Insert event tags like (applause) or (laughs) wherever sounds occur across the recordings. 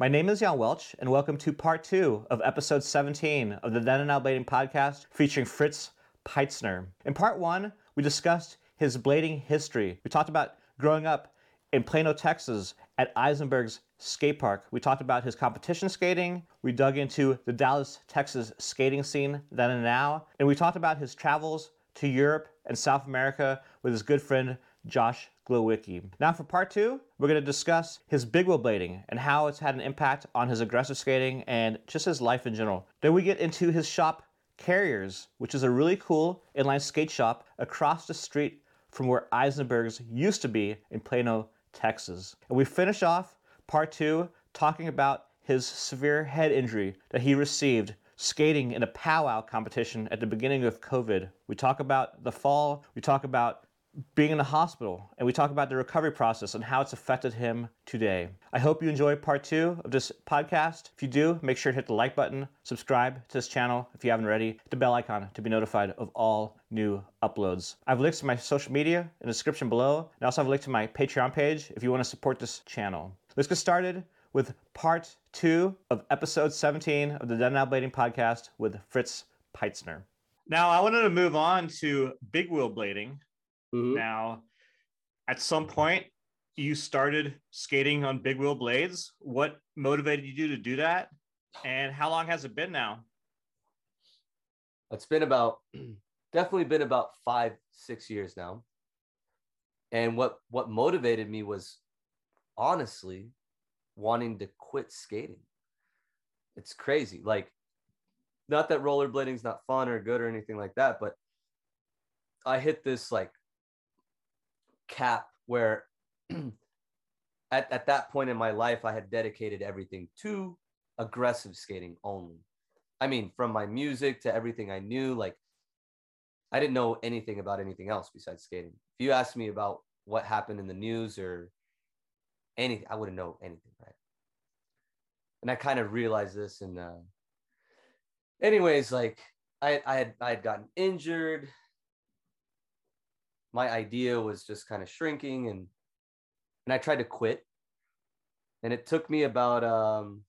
My name is Jan Welch, and welcome to part two of episode 17 of the Then and Now Blading podcast featuring Fritz Peitzner. In part one, we discussed his blading history. We talked about growing up in Plano, Texas at Eisenberg's skate park. We talked about his competition skating. We dug into the Dallas, Texas skating scene then and now. And we talked about his travels to Europe and South America with his good friend Josh Glowicki. Now for part two, we're going to discuss his big wheel blading and how it's had an impact on his aggressive skating and just his life in general. Then we get into his shop Carriers, which is a really cool inline skate shop across the street from where Eisenberg's used to be in Plano, Texas. And we finish off part two talking about his severe head injury that he received skating in a powwow competition at the beginning of COVID. We talk about the fall, we talk about being in the hospital, and we talk about the recovery process and how it's affected him today. I hope you enjoy part two of this podcast. If you do, make sure to hit the like button, subscribe to this channel if you haven't already, hit the bell icon to be notified of all new uploads. I have links to my social media in the description below, and I also have a link to my Patreon page if you want to support this channel. Let's get started with part two of episode 17 of the Now Blading podcast with Fritz Peitzner. Now, I wanted to move on to big wheel blading. Mhm. Now, at some point, you started skating on big wheel blades. What motivated you to do that? And how long has it been now? It's been about (clears throat) definitely been about five, six years now. And what what motivated me was honestly wanting to quit skating. It's crazy. Like, not that rollerblading is not fun or good or anything like that, but I hit this like cap where (clears throat) at, at that point in my life, I had dedicated everything to aggressive skating only. I mean, from my music to everything I knew, like I didn't know anything about anything else besides skating. If you asked me about what happened in the news or anything, I wouldn't know anything, right? And I kind of realized this. And uh, anyways, like I, I had I had gotten injured. My idea was just kind of shrinking, and and I tried to quit. And it took me about um,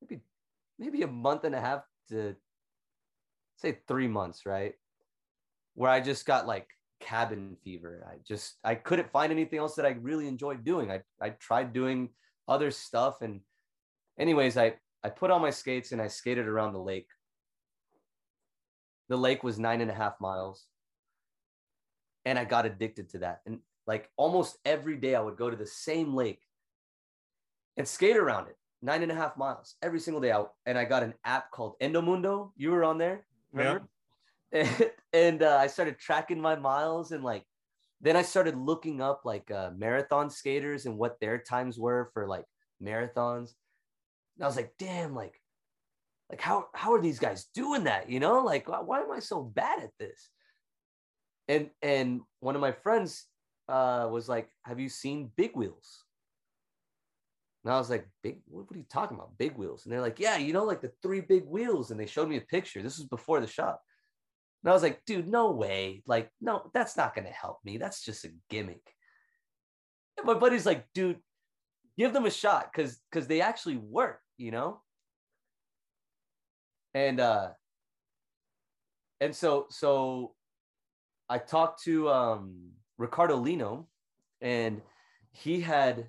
maybe maybe a month and a half to say three months, right? Where I just got like cabin fever. I just I couldn't find anything else that I really enjoyed doing. I I tried doing other stuff, and anyways, I I put on my skates and I skated around the lake. The lake was nine and a half miles, and I got addicted to that. And like almost every day, I would go to the same lake and skate around it nine and a half miles every single day out. And I got an app called Endomondo. You were on there, remember? And, (laughs) and uh, I started tracking my miles and like, then I started looking up like uh, marathon skaters and what their times were for like marathons. And I was like, damn, like, like how how are these guys doing that? You know, like why, why am I so bad at this? And and one of my friends uh, was like, have you seen Big Wheels? And I was like, big, what, are you talking about? Big wheels. And they're like, yeah, you know, like the three big wheels. And they showed me a picture. This was before the shop. And I was like, dude, no way. Like, no, that's not going to help me. That's just a gimmick. And my buddy's like, dude, give them a shot because because they actually work, you know? And uh and so so I talked to um Ricardo Lino and he had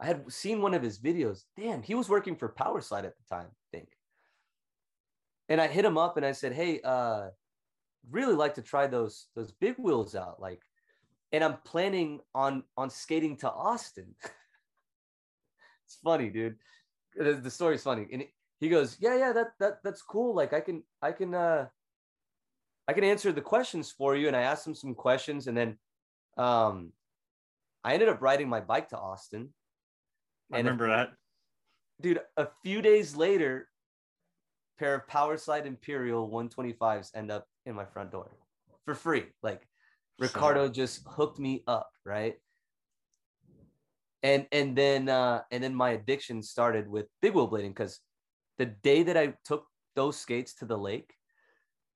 I had seen one of his videos. Damn, he was working for Powerslide at the time, I think. And I hit him up and I said, "Hey, uh, really like to try those those big wheels out, like, and I'm planning on on skating to Austin." (laughs) it's funny, dude. The, the story's funny, and he goes, "Yeah, yeah, that that that's cool. Like, I can I can uh, I can answer the questions for you." And I asked him some questions, and then um, I ended up riding my bike to Austin I And- remember that. dude a few days later pair of Powerslide imperial 125s end up in my front door for free like ricardo just hooked me up right and and then uh and then my addiction started with big wheel blading because the day that i took those skates to the lake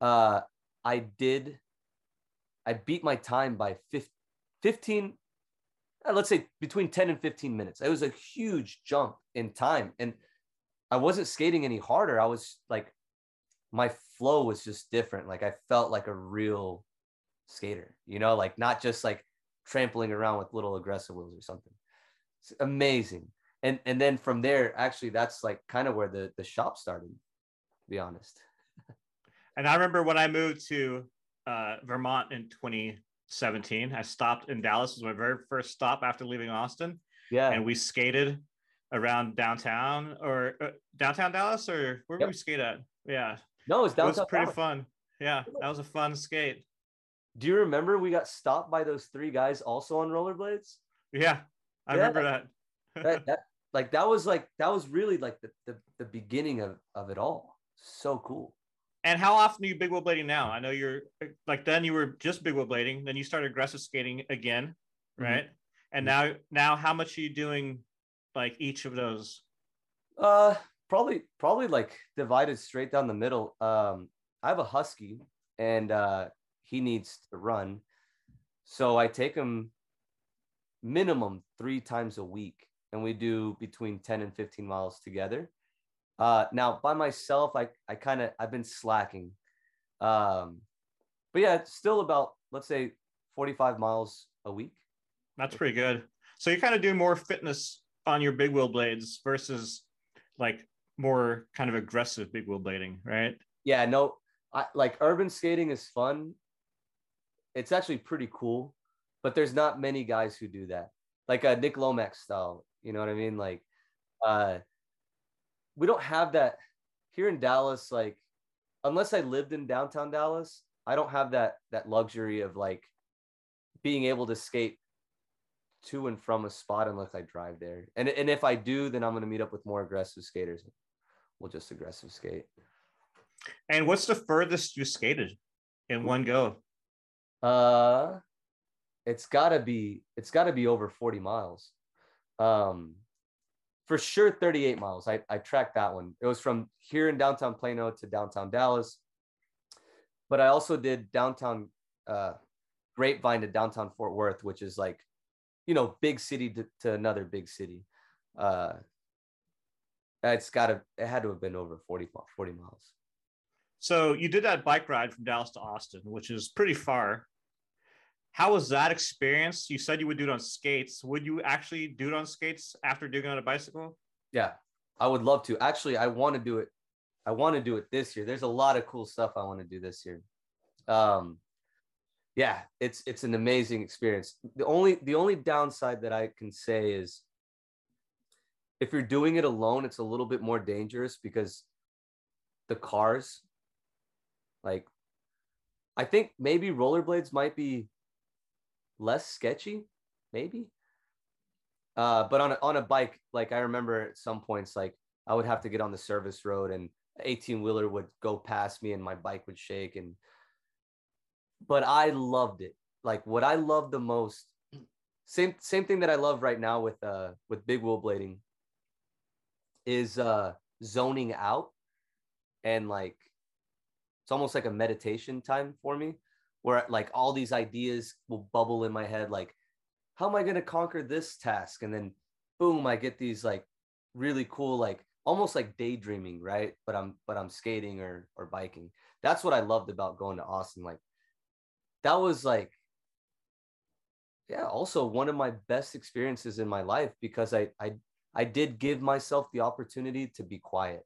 uh i did i beat my time by fif- 15 uh, let's say between 10 and 15 minutes. It was a huge jump in time. And I wasn't skating any harder. I was like, my flow was just different. Like I felt like a real skater, you know, like not just like trampling around with little aggressive wheels or something. It's amazing. And and then from there, actually, that's like kind of where the the shop started, to be honest. And I remember when I moved to uh, Vermont in 2017, I stopped in Dallas. It was my very first stop after leaving Austin. Yeah. And we skated around downtown or uh, downtown Dallas or where yep. we skate at? Yeah. No, it's downtown. It was pretty Dallas. fun. Yeah, that was a fun skate. Do you remember we got stopped by those three guys also on rollerblades? Yeah, I yeah. remember that. (laughs) that, that. Like that was like that was really like the, the the beginning of of it all. So cool. And how often are you big wheel blading now? I know you're like then you were just big wheel blading, then you started aggressive skating again, mm-hmm. right? Mm-hmm. And now now how much are you doing like each of those? Uh probably probably like divided straight down the middle. Um I have a husky and uh he needs to run. So I take him minimum three times a week, and we do between 10 and 15 miles together. Uh, now by myself, I, I kind of I've been slacking. Um, but yeah, it's still about let's say 45 miles a week. That's pretty good. So you kind of do more fitness on your big wheel blades versus like more kind of aggressive big wheel blading, right? Yeah, no, I like urban skating is fun it's actually pretty cool, but there's not many guys who do that. Like a Nick Lomax style, you know what I mean? Like uh we don't have that here in Dallas like unless I lived in downtown Dallas, I don't have that that luxury of like being able to skate to and from a spot unless I drive there. And and if I do, then I'm going to meet up with more aggressive skaters. We'll just aggressive skate. And what's the furthest you skated in one go? Uh, it's gotta be it's gotta be over 40 miles. Um, for sure 38 miles. I I tracked that one. It was from here in downtown Plano to downtown Dallas. But I also did downtown uh, Grapevine to downtown Fort Worth, which is like, you know, big city to, to another big city. Uh, it's got to, it had to have been over 40, 40 miles. So you did that bike ride from Dallas to Austin, which is pretty far. How was that experience? You said you would do it on skates. Would you actually do it on skates after doing it on a bicycle? Yeah, I would love to. Actually, I want to do it. I want to do it this year. There's a lot of cool stuff I want to do this year. Um, yeah, it's it's an amazing experience. The only the only downside that I can say is if you're doing it alone, it's a little bit more dangerous because the cars like, I think maybe rollerblades might be less sketchy, maybe. Uh, but on a, on a bike, like I remember at some points, like I would have to get on the service road and 18 wheeler would go past me and my bike would shake. And, but I loved it. Like what I love the most, same, same thing that I love right now with, uh, with big wheel blading is, uh, zoning out and like it's almost like a meditation time for me where like all these ideas will bubble in my head like how am i going to conquer this task? And then boom i get these like really cool like almost like daydreaming right? But i'm but i'm skating or or biking. That's what i loved about going to austin like that was like yeah also one of my best experiences in my life because i i i did give myself the opportunity to be quiet.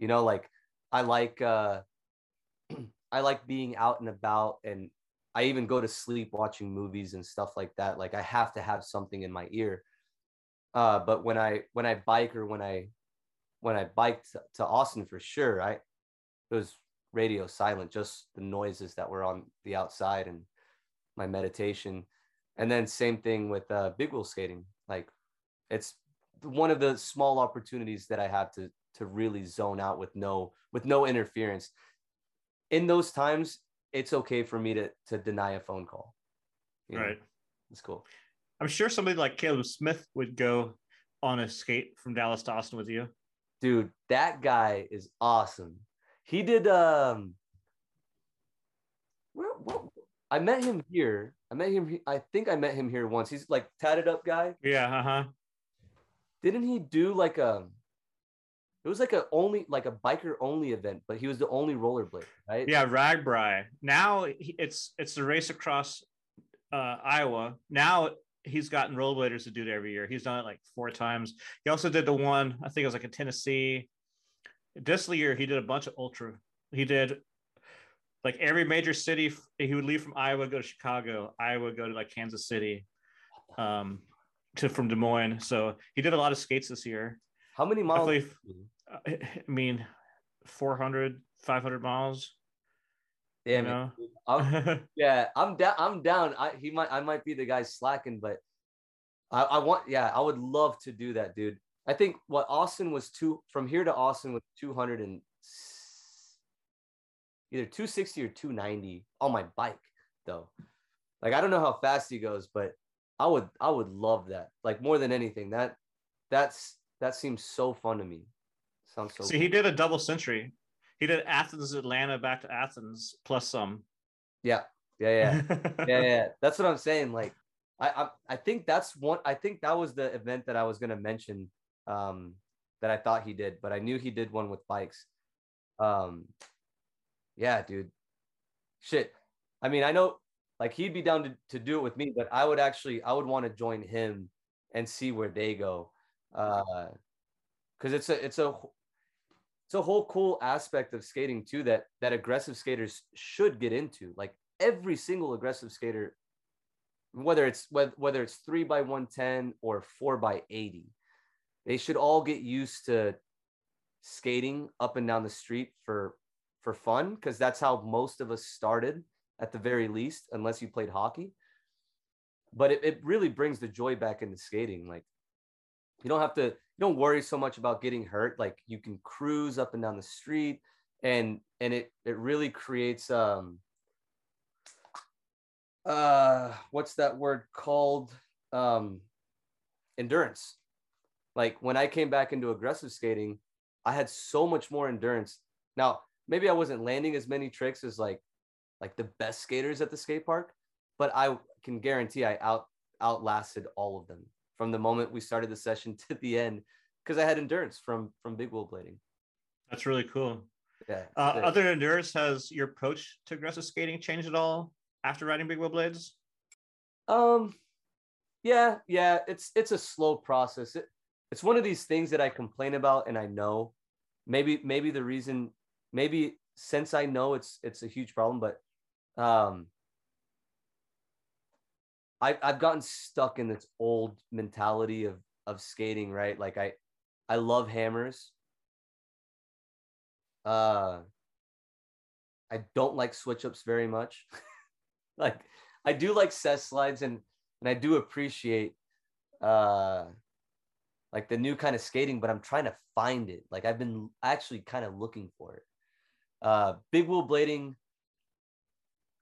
You know like i like uh (clears throat) I like being out and about and I even go to sleep watching movies and stuff like that. Like I have to have something in my ear. Uh, but when I when I bike or when I when I biked to, Austin for sure, I it was radio silent, just the noises that were on the outside and my meditation. And then same thing with uh, big wheel skating. Like it's one of the small opportunities that I have to to really zone out with no with no interference in those times, it's okay for me to to deny a phone call. You know? Right. It's cool. I'm sure somebody like Caleb Smith would go on a skate from Dallas to Austin with you. Dude, that guy is awesome. He did um where what I met him here. I met him. I think I met him here once. He's like tatted up guy. Yeah, uh huh. Didn't he do like a? It was like a only like a biker only event, but he was the only rollerblader, right? Yeah, RAGBRAI. Now it's it's the race across uh, Iowa. Now he's gotten rollerbladers to do it every year. He's done it like four times. He also did the one I think it was like in Tennessee. This year he did a bunch of ultra. He did like every major city. He would leave from Iowa, go to Chicago. Iowa, go to like Kansas City, um, to from Des Moines. So he did a lot of skates this year. How many miles? Believe. Uh, (laughs) I mean, 400, 500 miles. Damn you it. know? dude. I'm, (laughs) yeah, I'm down. I'm down. I he might I might be the guy slacking, but I, I want yeah, I would love to do that, dude. I think what Austin was two from here to Austin was 200 and either 260 or 290 on my bike though. Like I don't know how fast he goes, but I would I would love that. Like more than anything. That that's that seems so fun to me. Sounds so See, he did a double century. He did Athens, Atlanta, back to Athens, plus some. yeah. Yeah, yeah. (laughs) yeah, yeah. That's what I'm saying. Like, I, I, I think that's one. I think that was the event that I was gonna mention. Um, that I thought he did, but I knew he did one with bikes. Um, yeah, dude. Shit. I mean, I know, like, he'd be down to, to do it with me, but I would actually, I would want to join him and see where they go. Uh, because it's a, it's a, it's a whole cool aspect of skating too that that aggressive skaters should get into. Like every single aggressive skater, whether it's whether, it's three by one ten or four by eighty, they should all get used to skating up and down the street for for fun because that's how most of us started at the very least, unless you played hockey. But it, it really brings the joy back into skating. Like you don't have to you don't worry so much about getting hurt like you can cruise up and down the street and and it it really creates um uh what's that word called? Um endurance. Like when i came back into aggressive skating i had so much more endurance. Now maybe i wasn't landing as many tricks as like like the best skaters at the skate park but i can guarantee i out outlasted all of them from the moment we started the session (laughs) to the end because I had endurance from from big wheel blading. That's really cool. Yeah. Uh, other than endurance, has your approach to aggressive skating changed at all after riding big wheel blades? um yeah, yeah, it's it's a slow process. It, it's one of these things that I complain about and I know maybe maybe the reason maybe since I know it's it's a huge problem, but um I I've gotten stuck in this old mentality of of skating, right? Like I I love hammers. Uh I don't like switch ups very much. (laughs) like I do like cess slides and and I do appreciate uh like the new kind of skating, but I'm trying to find it. Like I've been actually kind of looking for it. Uh big wheel blading.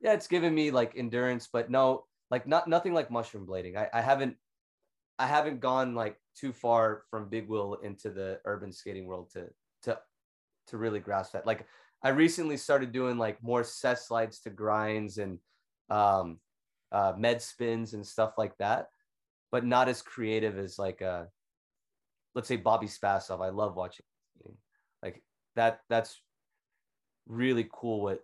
Yeah, it's given me like endurance, but no, like not nothing like mushroom blading. I, I haven't I haven't gone like too far from big wheel into the urban skating world to to to really grasp that. Like I recently started doing like more cess slides to grinds and um uh med spins and stuff like that, but not as creative as like uh let's say Bobby Spasov. I love watching like that that's really cool what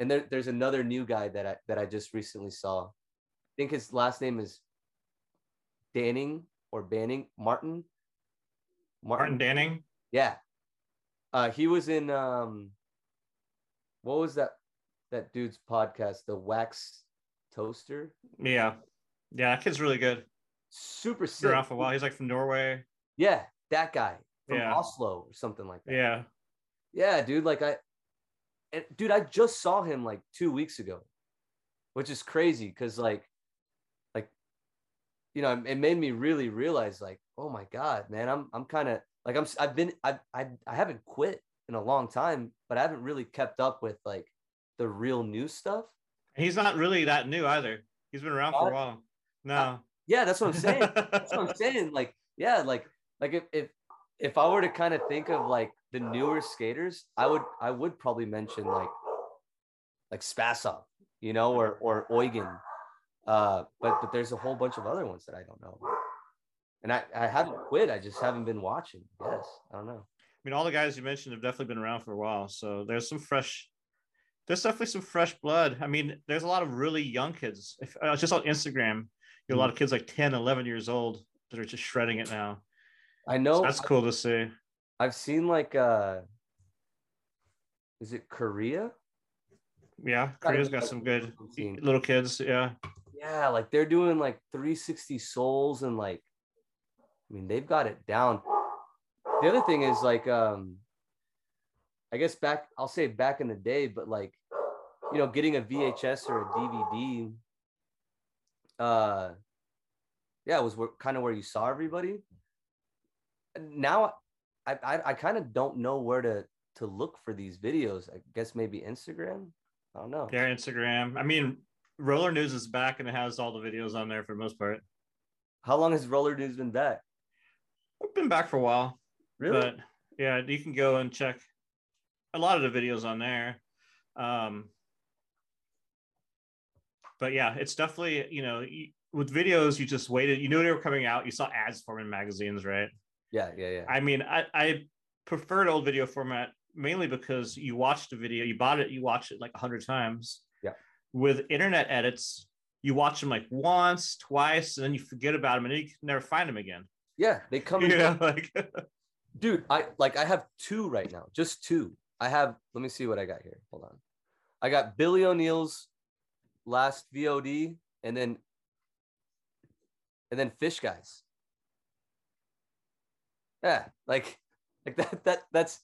and there, there's another new guy that I that I just recently saw. I think his last name is Danning or Banning Martin. Martin Danning. Yeah. Uh, he was in um, what was that that dude's podcast, the Wax Toaster? Yeah. Yeah, that kid's really good. Super Been sick. around for a while. He's like from Norway. Yeah, that guy from Yeah. Oslo or something like that. Yeah. Yeah, dude. Like I, and dude, I just saw him like two weeks ago, which is crazy because like, like, you know, it made me really realize like, oh my god, man, I'm I'm kind of like I'm I've been I I I haven't quit in a long time, but I haven't really kept up with like the real new stuff. He's not really that new either. He's been around for a while. No. Yeah, that's what I'm saying. (laughs) that's what I'm saying. Like, yeah, like like if if if I were to kind of think of like the newer skaters, I would I would probably mention like like Spasov. you know, or or Eugen. Uh, but but there's a whole bunch of other ones that I don't know. And I, I haven't quit. I just haven't been watching. Yes. I don't know. I mean, all the guys you mentioned have definitely been around for a while. So there's some fresh, there's definitely some fresh blood. I mean, there's a lot of really young kids. If, uh, just on Instagram, you have a lot of kids like 10, 11 years old that are just shredding it now. I know So that's cool to see. I've seen like uh is it Korea? Yeah, Korea's got some good little kids. Yeah. Yeah, like they're doing like 360 souls and like I mean they've got it down. The other thing is like um I guess back I'll say back in the day, but like you know, getting a VHS or a DVD uh yeah, it was where, kind of where you saw everybody. Now I I, I kind of don't know where to to look for these videos. I guess maybe Instagram. I don't know. Yeah, Instagram. I mean, Roller News is back and it has all the videos on there for the most part. How long has Roller News been back? We've been back for a while. Really? But yeah, you can go and check a lot of the videos on there. Um, but yeah, it's definitely, you know, with videos, you just waited, you knew they were coming out, you saw ads for them in magazines, right? Yeah, yeah, yeah. I mean, I, I preferred old video format mainly because you watched the video, you bought it, you watched it like a hundred times. Yeah. With internet edits, you watch them like once, twice, and then you forget about them, and you can never find them again. yeah, they come in. You know, like (laughs) Dude, I like I have two right now, just two. I have let me see what I got here. Hold on. I got Billy O'Neill's last VOD and then and then Fish Guys. Yeah, like like that that that's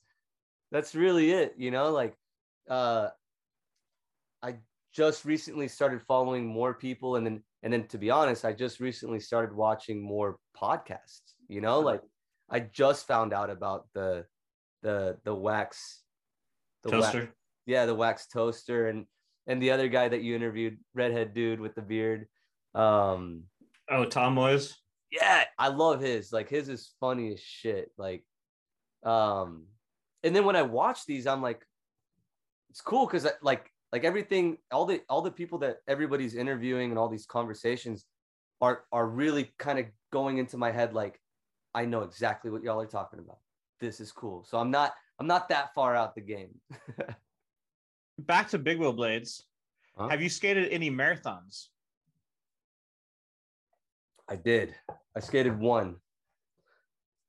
that's really it, you know, like uh I just recently started following more people and then and then to be honest, I just recently started watching more podcasts, you know, like I just found out about the the the wax the wax, toaster. yeah, the wax toaster and and the other guy that you interviewed, redhead dude with the beard. Um Oh, Tom Moyes. Yeah, I love his. Like his is funny as shit. Like, um, and then when I watch these, I'm like, it's cool because like like everything, all the all the people that everybody's interviewing and all these conversations are are really kind of going into my head. Like, I know exactly what y'all are talking about. This is cool. So I'm not I'm not that far out the game. (laughs) Back to Big Wheel Blades. Huh? Have you skated any marathons? I did. I skated one,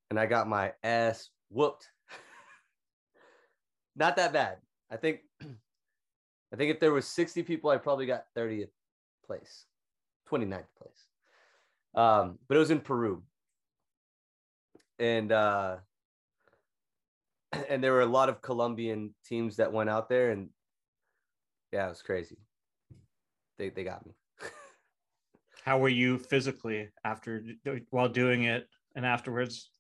and I got my ass whooped. (laughs) Not that bad. I think. (clears throat) I think if there was 60 people, I probably got 30th place, 29th place. Um, but it was in Peru, and uh, (clears throat) and there were a lot of Colombian teams that went out there, and yeah, it was crazy. They they got me. How were you physically after while doing it and afterwards?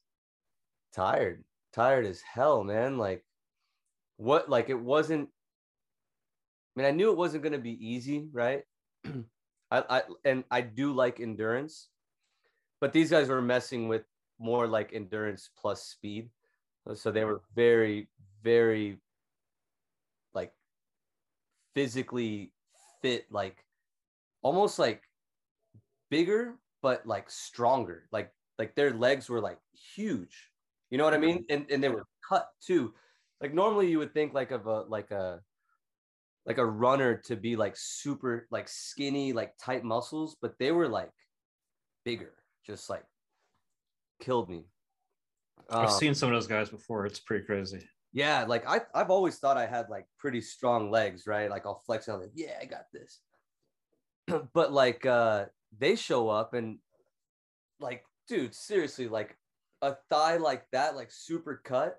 tired. Tired as hell man. Like what like it wasn't i mean i knew it wasn't going to be easy right? (clears throat) I, I and i do like endurance but these guys were messing with more like endurance plus speed. So they were very very like physically fit like almost like bigger but like stronger like like their legs were like huge you know what I mean? And and they were cut too. Like normally you would think like of a like a like a runner to be like super like skinny, like tight muscles, but they were like bigger, just like killed me. I've Um, seen some of those guys before. It's pretty crazy. yeah, like I I've always thought I had like pretty strong legs, right? Like I'll flex and I'm like, yeah, I got this. (clears throat) but like uh they show up and like, dude, seriously, like a thigh like that, like super cut.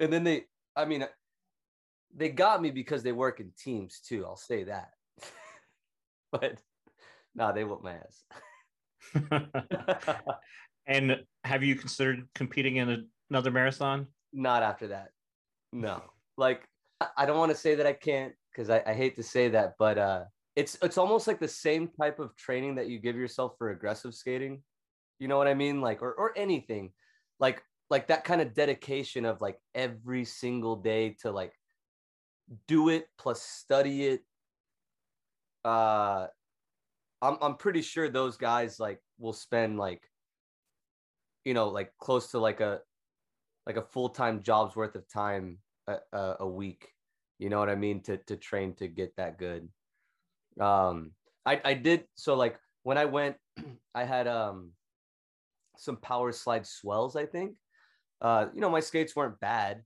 And then they, I mean, they got me because they work in teams too. I'll say that. (laughs) but nah, they whooped my ass. (laughs) (laughs) and have you considered competing in another marathon? Not after that. No. Like I- I don't want to say that I can't because I, I hate to say that, but uh it's it's almost like the same type of training that you give yourself for aggressive skating. You know what I mean? Like or or anything. Like like that kind of dedication of like every single day to like do it plus study it uh I'm I'm pretty sure those guys like will spend like you know like close to like a like a full-time job's worth of time a, a, a week you know what I mean to to train to get that good um I I did so like when I went (clears throat) I had um some Powerslide swells I think uh you know my skates weren't bad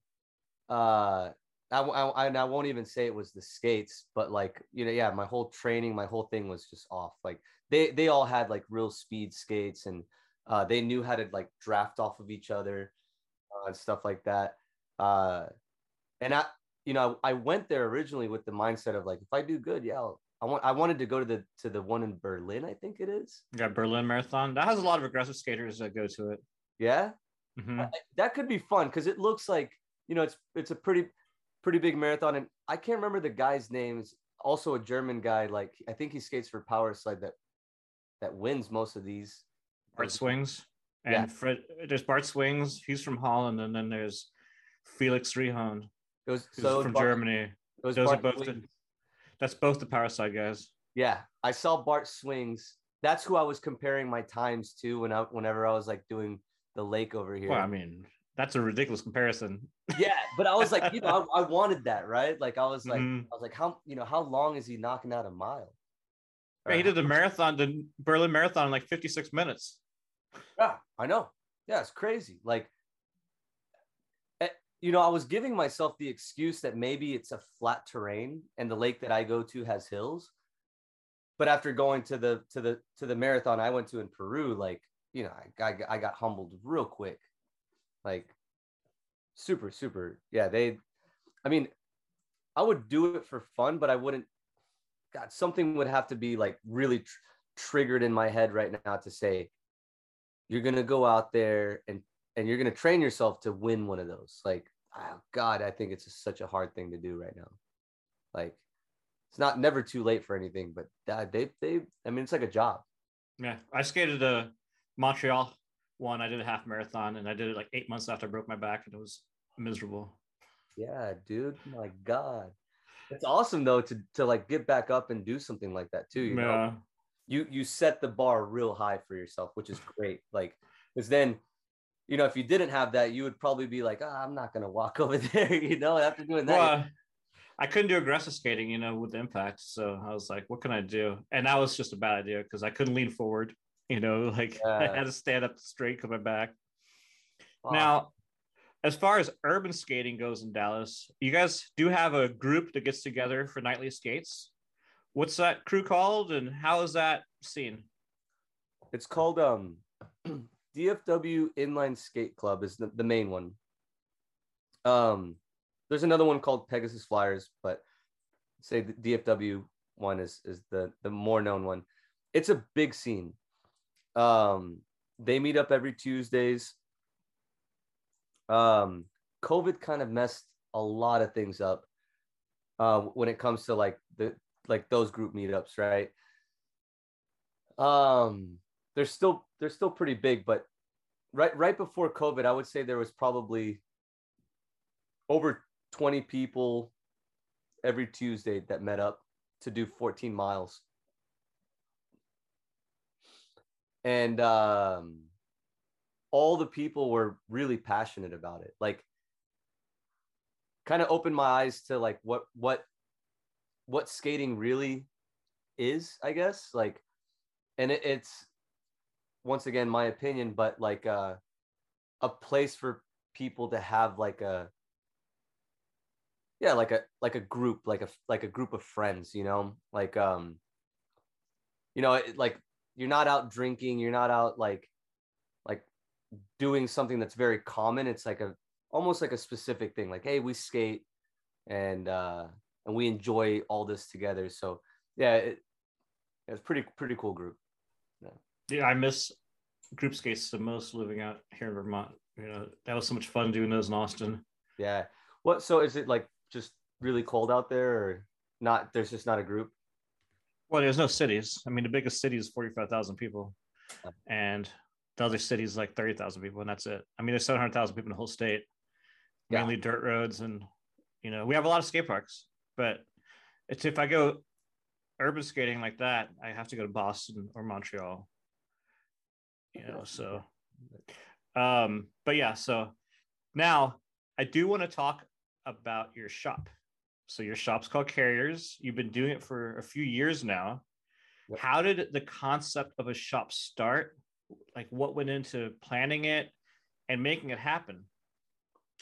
uh I, I, I won't even say it was the skates, but like, you know, yeah, my whole training, my whole thing was just off. Like they, they all had like real speed skates and uh, they knew how to like draft off of each other uh, and stuff like that. Uh, and I, you know, I went there originally with the mindset of like, if I do good, yeah, I'll, I want, I wanted to go to the, to the one in Berlin, I think it is. Yeah. Berlin marathon. That has a lot of aggressive skaters that go to it. Yeah. Mhm. I- that could be fun because it looks like you know it's it's a pretty pretty big marathon and i can't remember the guy's names also a german guy like i think he skates for Powerslide that that wins most of these Bart Swings and Yeah. Fred. There's Bart Swings. He's from Holland, and then there's Felix it was who's so from Bart- Germany. it was Those are Bart both the-. That's both the side guys. yeah i saw bart swings that's who i was comparing my times to when i whenever i was like doing the lake over here Well, I mean, that's a ridiculous comparison. (laughs) yeah but i was like you know I, I wanted that right like i was like Mhm. i was like how you know how long is he knocking out a mile Yeah, he did the marathon, the Berlin Marathon, in like 56 minutes. Yeah, I know. Yeah, it's crazy. Like, you know, I was giving myself the excuse that maybe it's a flat terrain and the lake that I go to has hills. But after going to the to the to the marathon I went to in Peru, like, you know, I, I, I got humbled real quick. Like, super, super. Yeah, they. I mean, I would do it for fun, but I wouldn't. God, something would have to be like really tr- triggered in my head right now to say, you're gonna go out there and and you're gonna train yourself to win one of those. Like, oh God, I think it's such a hard thing to do right now. Like, it's not never too late for anything, but that they they I mean it's like a job. Yeah, I skated a Montreal one. I did a half marathon, and I did it like eight months after I broke my back, and it was miserable. Yeah, dude. My God. It's awesome though to to like get back up and do something like that too. You know, Yeah, you you set the bar real high for yourself, which is great. Like, because then, you know, if you didn't have that, you would probably be like, ah, I'm not gonna walk (laughs) over there. You know, after doing that, well, I couldn't do aggressive skating, you know, with the impact. So I was like, what can I do? And that was just a bad idea because I couldn't lean forward. You know, (laughs) like I had to stand up straight because my back. fuck. Now, as far as urban skating goes in Dallas, you guys do have a group that gets together for nightly skates. What's that crew called, and how is that seen? It's called um (clears throat) DFW Inline Skate Club is the, the main one. Um there's another one called Pegasus Flyers, but say the DFW one is is the the more known one. It's a big scene. Um they meet up every Tuesdays. Um COVID kind of messed a lot of things up uh when it comes to like the like those group meetups, right? Um they're still they're still pretty big, but right right before COVID, I would say there was probably over 20 people every Tuesday that met up to do 14 miles. And um all the people were really passionate about it. Like kind of opened my eyes to like what what what skating really is, I guess. Like and it, it's once again my opinion but like uh, a place for people to have like a yeah like a like a group like a like a group of friends you know? Like um you know it, like you're not out drinking you're not out like like doing something that's very common. It's like a almost like a specific thing like hey we skate and uh and we enjoy all this together. So yeah it, it's pretty pretty cool group. Yeah, I miss group skates the most living out here in Vermont. You know, that was so much fun doing those in Austin. Yeah. What? So is it like just really cold out there, or not? There's just not a group. Well, there's no cities. I mean, the biggest city is 45,000 people, and the other city is like 30,000 people, and that's it. I mean, there's 700,000 people in the whole state, Yeah. mainly dirt roads. And, you know, we have a lot of skate parks, but it's if I go urban skating like that, I have to go to Boston or Montreal. You know, so um, but yeah, so now I do want to talk about your shop. So your shop's called Carriers. You've been doing it for a few years now. Yep. How did the concept of a shop start? Like what went into planning it and making it happen?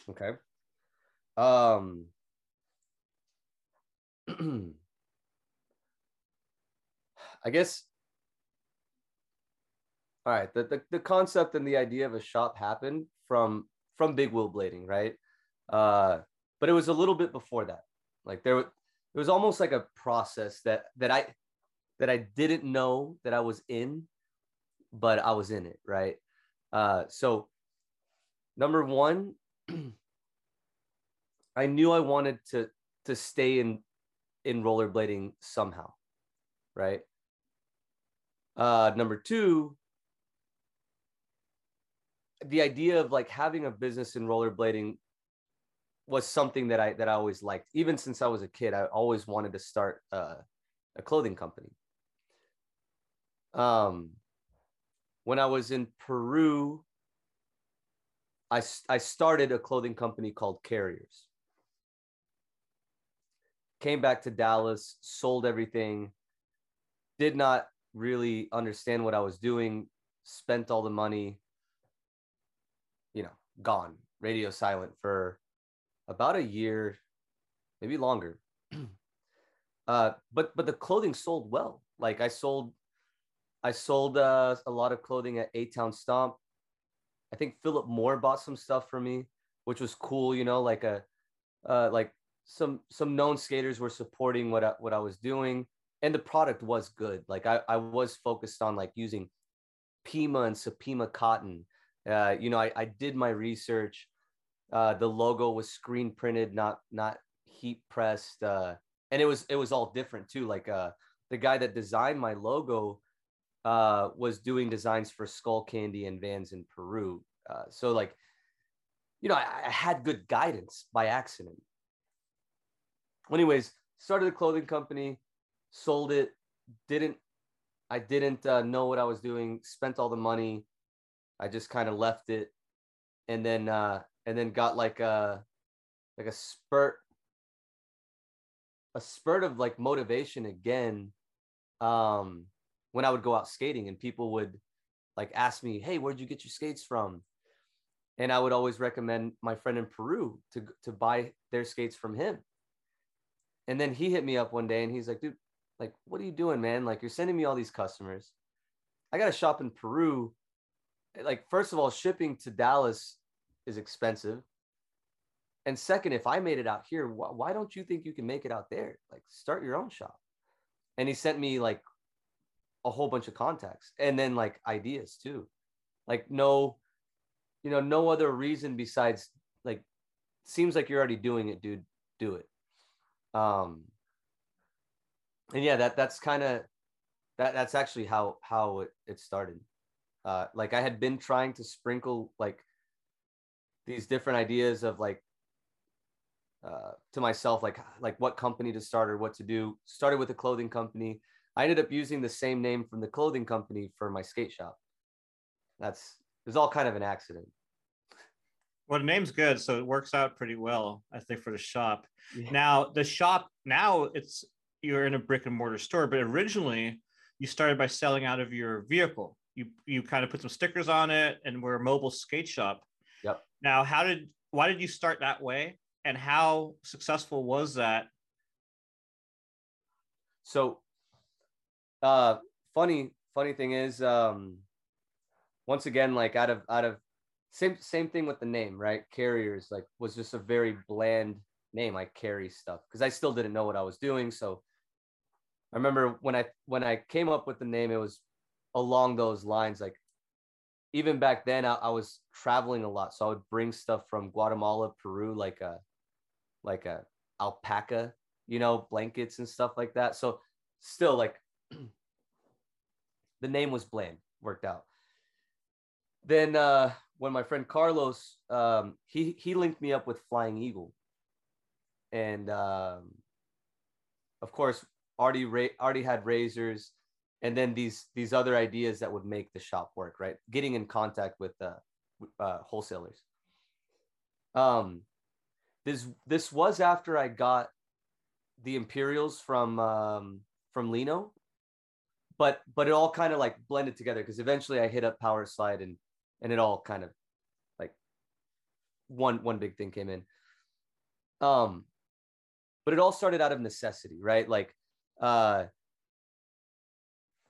Okay. Um (clears throat) I guess all right, the, the the concept and the idea of a shop happened from from big wheel blading, right? Uh but it was a little bit before that. Like there it was almost like a process that that I that I didn't know that I was in, but I was in it, right? Uh so number one (clears throat) I knew I wanted to to stay in in rollerblading somehow, right? Uh, number two, the idea of like having a business in rollerblading was something that I that I always liked. Even since I was a kid, I always wanted to start a clothing company. Um, when I was in Peru, I I started a clothing company called Carriers came back to Dallas, sold everything, did not really understand what I was doing, spent all the money, gone, radio silent for about a year, maybe longer. (clears throat) uh, but but the clothing sold well. Like I sold, I sold uh, a lot of clothing at A Town Stomp. I think Philip Moore bought some stuff for me, which was cool. You know, like a uh, like some some known skaters were supporting what I, what I was doing and the product was good like I, I was focused on like using Pima and Supima cotton uh, you know I, I did my research. Uh, the logo was screen printed not not heat pressed uh, and it was it was all different too. Like uh, the guy that designed my logo uh, was doing designs for Skullcandy and Vans in Peru. Uh, so like you know I, I had good guidance by accident. Anyways, started a clothing company, sold it, didn't I didn't uh, know what I was doing, spent all the money. I just kind of left it and then uh and then got like a like a spurt a spurt of like motivation again um when I would go out skating and people would like ask me, "Hey, where'd you get your skates from?" And I would always recommend my friend in Peru to to buy their skates from him. And then he hit me up one day and he's like, dude, like, what are you doing, man? Like, you're sending me all these customers. I got a shop in Peru. Like, first of all, shipping to Dallas is expensive. And second, if I made it out here, wh- why don't you think you can make it out there? Like, start your own shop. And he sent me like a whole bunch of contacts and then like ideas too. Like, no, you know, no other reason besides like, seems like you're already doing it, dude. Do it um and yeah that that's kind of that that's actually how how it, it started uh like i had been trying to sprinkle like these different ideas of like uh to myself like like what company to start or what to do started with a clothing company i ended up using the same name from the clothing company for my skate shop that's it was all kind of an accident well, the name's good, so it works out pretty well, I think, for the shop. Yeah. Now, the shop now it's you're in a brick and mortar store, but originally you started by selling out of your vehicle. You you kind of put some stickers on it, and we're a mobile skate shop. Yep. Now, how did why did you start that way, and how successful was that? So, uh, funny funny thing is, um, once again, like out of out of same same thing with the name, right? Carriers like was just a very bland name. I carry stuff because I still didn't know what I was doing. So I remember when I when I came up with the name, it was along those lines. Like even back then, I, I was traveling a lot, so I would bring stuff from Guatemala, Peru, like a like a alpaca, you know, blankets and stuff like that. So still like (clears throat) the name was bland, worked out. Then uh when my friend Carlos, um, he he linked me up with Flying Eagle, and um, of course, already ra- already had razors and then these these other ideas that would make the shop work right? Getting in contact with uh, uh wholesalers. Um this this was after i got the imperials from um from lino but but it all kind of like blended together because eventually i hit up power slide and and it all kind of like one one big thing came in. Um but it all started out of necessity right? Like uh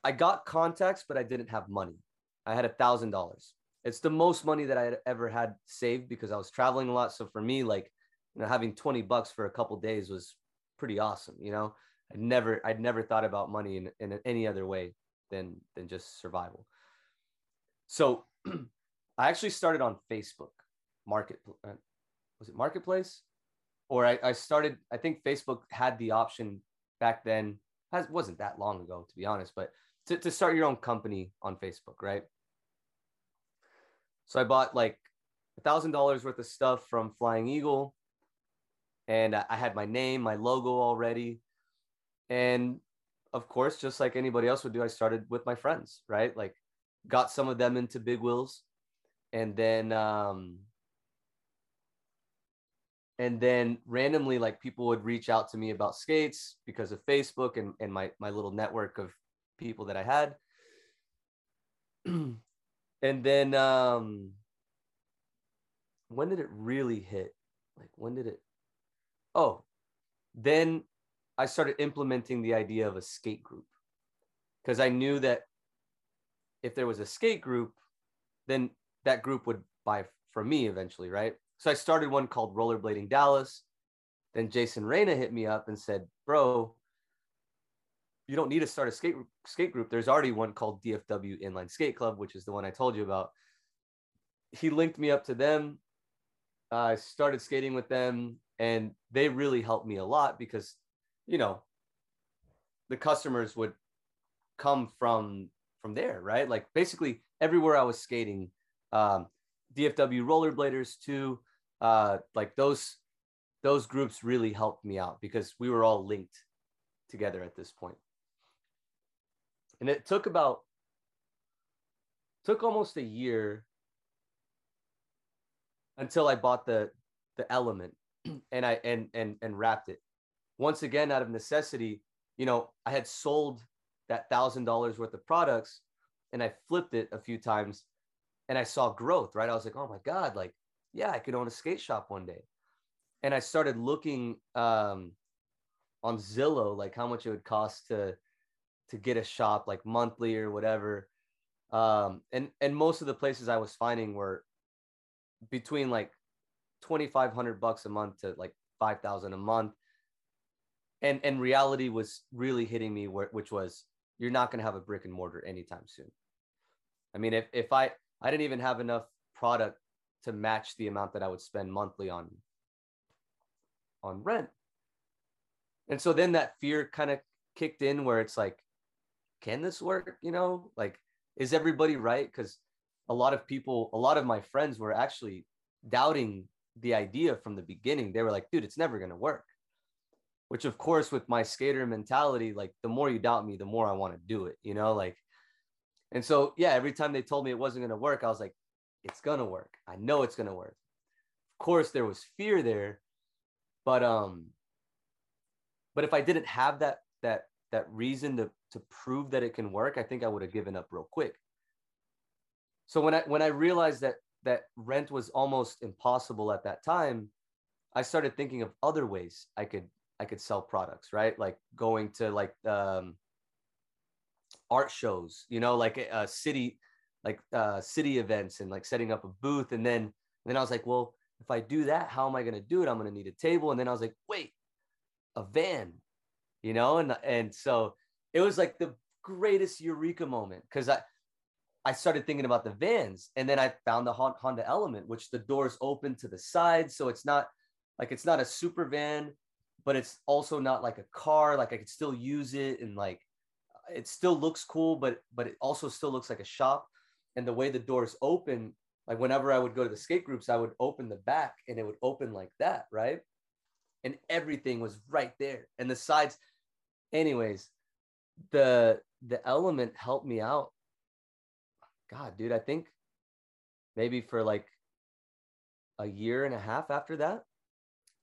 i got contacts but i didn't have money. I had a thousand dollars. It's the most money that i had ever had saved because i was traveling a lot. So for me like you know having 20 bucks for a couple days was pretty awesome you know? I never i'd never thought about money in, in any other way than than just survival. So (clears throat) i actually started on facebook market uh, was it marketplace? Or I, I started i think facebook had the option back then. Has wasn't that long ago to be honest but to, to start your own company on facebook right? So i bought like a thousand dollars worth of stuff from flying eagle and i had my name my logo already. And of course just like anybody else would do i started with my friends right? Like got some of them into big wheels and then um and then randomly like people would reach out to me about skates because of facebook and, and my, my little network of people that i had. (clears throat) And then um when did it really hit? Like when did it oh then i started implementing the idea of a skate group. Because i knew that if there was a skate group then that group would buy from me eventually right? So I started one called Rollerblading Dallas. Then Jason Reyna hit me up and said, "Bro, you don't need to start a skate skate group. There's already one called DFW Inline Skate Club, which is the one I told you about." He linked me up to them. I started skating with them, and they really helped me a lot because, you know, the customers would come from from there, right? Like basically everywhere I was skating, um, DFW rollerbladers too uh, like those those groups really helped me out because we were all linked together at this point. And it took about took almost a year until I bought the the element (clears throat) and I and and and wrapped it. Once again, out of necessity, you know, I had sold that thousand dollars worth of products and I flipped it a few times and I saw growth, right? I was like, oh my God, like yeah, I could own a skate shop one day. And I started looking um, on Zillow, like how much it would cost to to get a shop, like monthly or whatever. Um, and and most of the places I was finding were between like twenty five hundred bucks a month to like five thousand a month. And and reality was really hitting me, where, which was you're not going to have a brick and mortar anytime soon. I mean, if if I I didn't even have enough product to match the amount that I would spend monthly on on rent. And so then that fear kind of kicked in where it's like, can this work? You know, like, is everybody right? Because a lot of people, a lot of my friends were actually doubting the idea from the beginning. They were like, dude, it's never going to work. Which, of course, with my skater mentality, like, the more you doubt me, the more I want to do it, you know, like, and so, yeah, every time they told me it wasn't going to work, I was like, it's gonna work. I know it's gonna work. Of course, there was fear there, but um, but if I didn't have that that that reason to to prove that it can work, I think I would have given up real quick. So when I when I realized that that rent was almost impossible at that time, I started thinking of other ways I could I could sell products, right? Like going to like um, art shows, you know, like a, a city like uh, city events and like setting up a booth. And then, and then I was like, well, if I do that, how am I going to do it? I'm going to need a table. And then I was like, wait, a van, you know? And, and so it was like the greatest eureka moment because I, I started thinking about the vans and then I found the Honda Element, which the doors open to the side. So it's not like it's not a super van, but it's also not like a car. Like I could still use it and like it still looks cool, but but it also still looks like a shop and the way the doors open like whenever i would go to the skate groups i would open the back and it would open like that right and everything was right there and the sides anyways, the the element helped me out. God, dude, I think maybe for like a year and a half after that.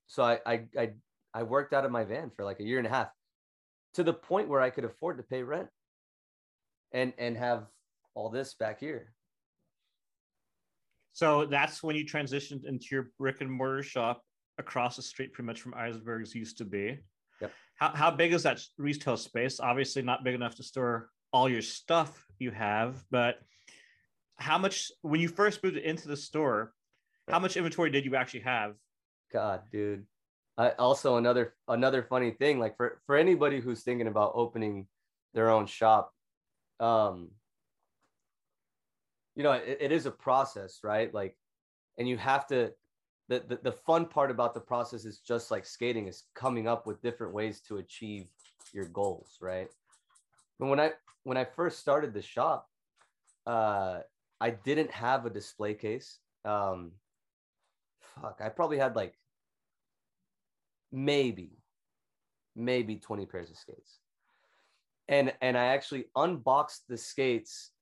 So I I I, I worked out of my van for like a year and a half to the point where I could afford to pay rent and and have all this back here. So that's when you transitioned into your brick and mortar shop across the street, pretty much from Eisenberg's used to be. Yep. How, how big is that retail space? Obviously, not big enough to store all your stuff you have, but how much, when you first moved into the store, how much inventory did you actually have? God, dude. I also another another funny thing, like for for anybody who's thinking about opening their own shop, um, you know, it, it is a process, right? Like, and you have to the, the the fun part about the process is just like skating is coming up with different ways to achieve your goals right? And when i when i first started the shop uh i didn't have a display case. Um fuck i probably had like maybe maybe 20 pairs of skates. And and i actually unboxed the skates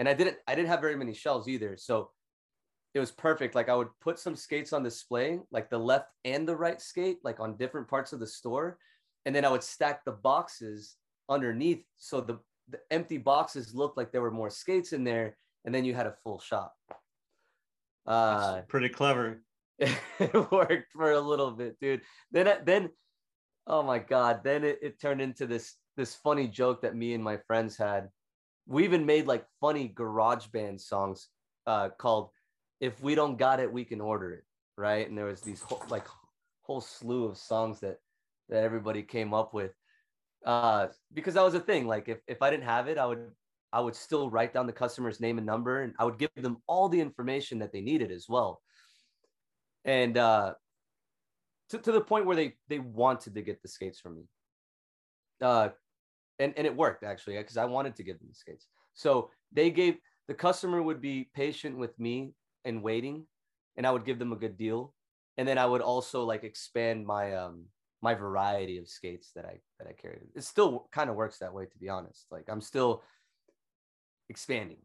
and i didn't i didn't have very many shelves either. So it was perfect. Like I would put some skates on display, like the left and the right skate, like on different parts of the store. And then I would stack the boxes underneath. So the, the empty boxes looked like there were more skates in there. And then you had a full shop. Uh, That's pretty clever. (laughs) it worked for a little bit, dude. Then, then, oh my God. Then it, it turned into this, this funny joke that me and my friends had. We even made like funny garage band songs uh, called if we don't got it, we can order it, right? And there was these whole, like whole slew of songs that that everybody came up with, uh, because that was a thing. Like if if I didn't have it, I would I would still write down the customer's name and number, and I would give them all the information that they needed as well. And uh, to, to the point where they they wanted to get the skates from me. Uh, and and it worked actually because I wanted to give them the skates. So they gave the customer would be patient with me and waiting and I would give them a good deal. And then I would also like expand my um my variety of skates that I that I carry. It still kind of works that way to be honest. Like I'm still expanding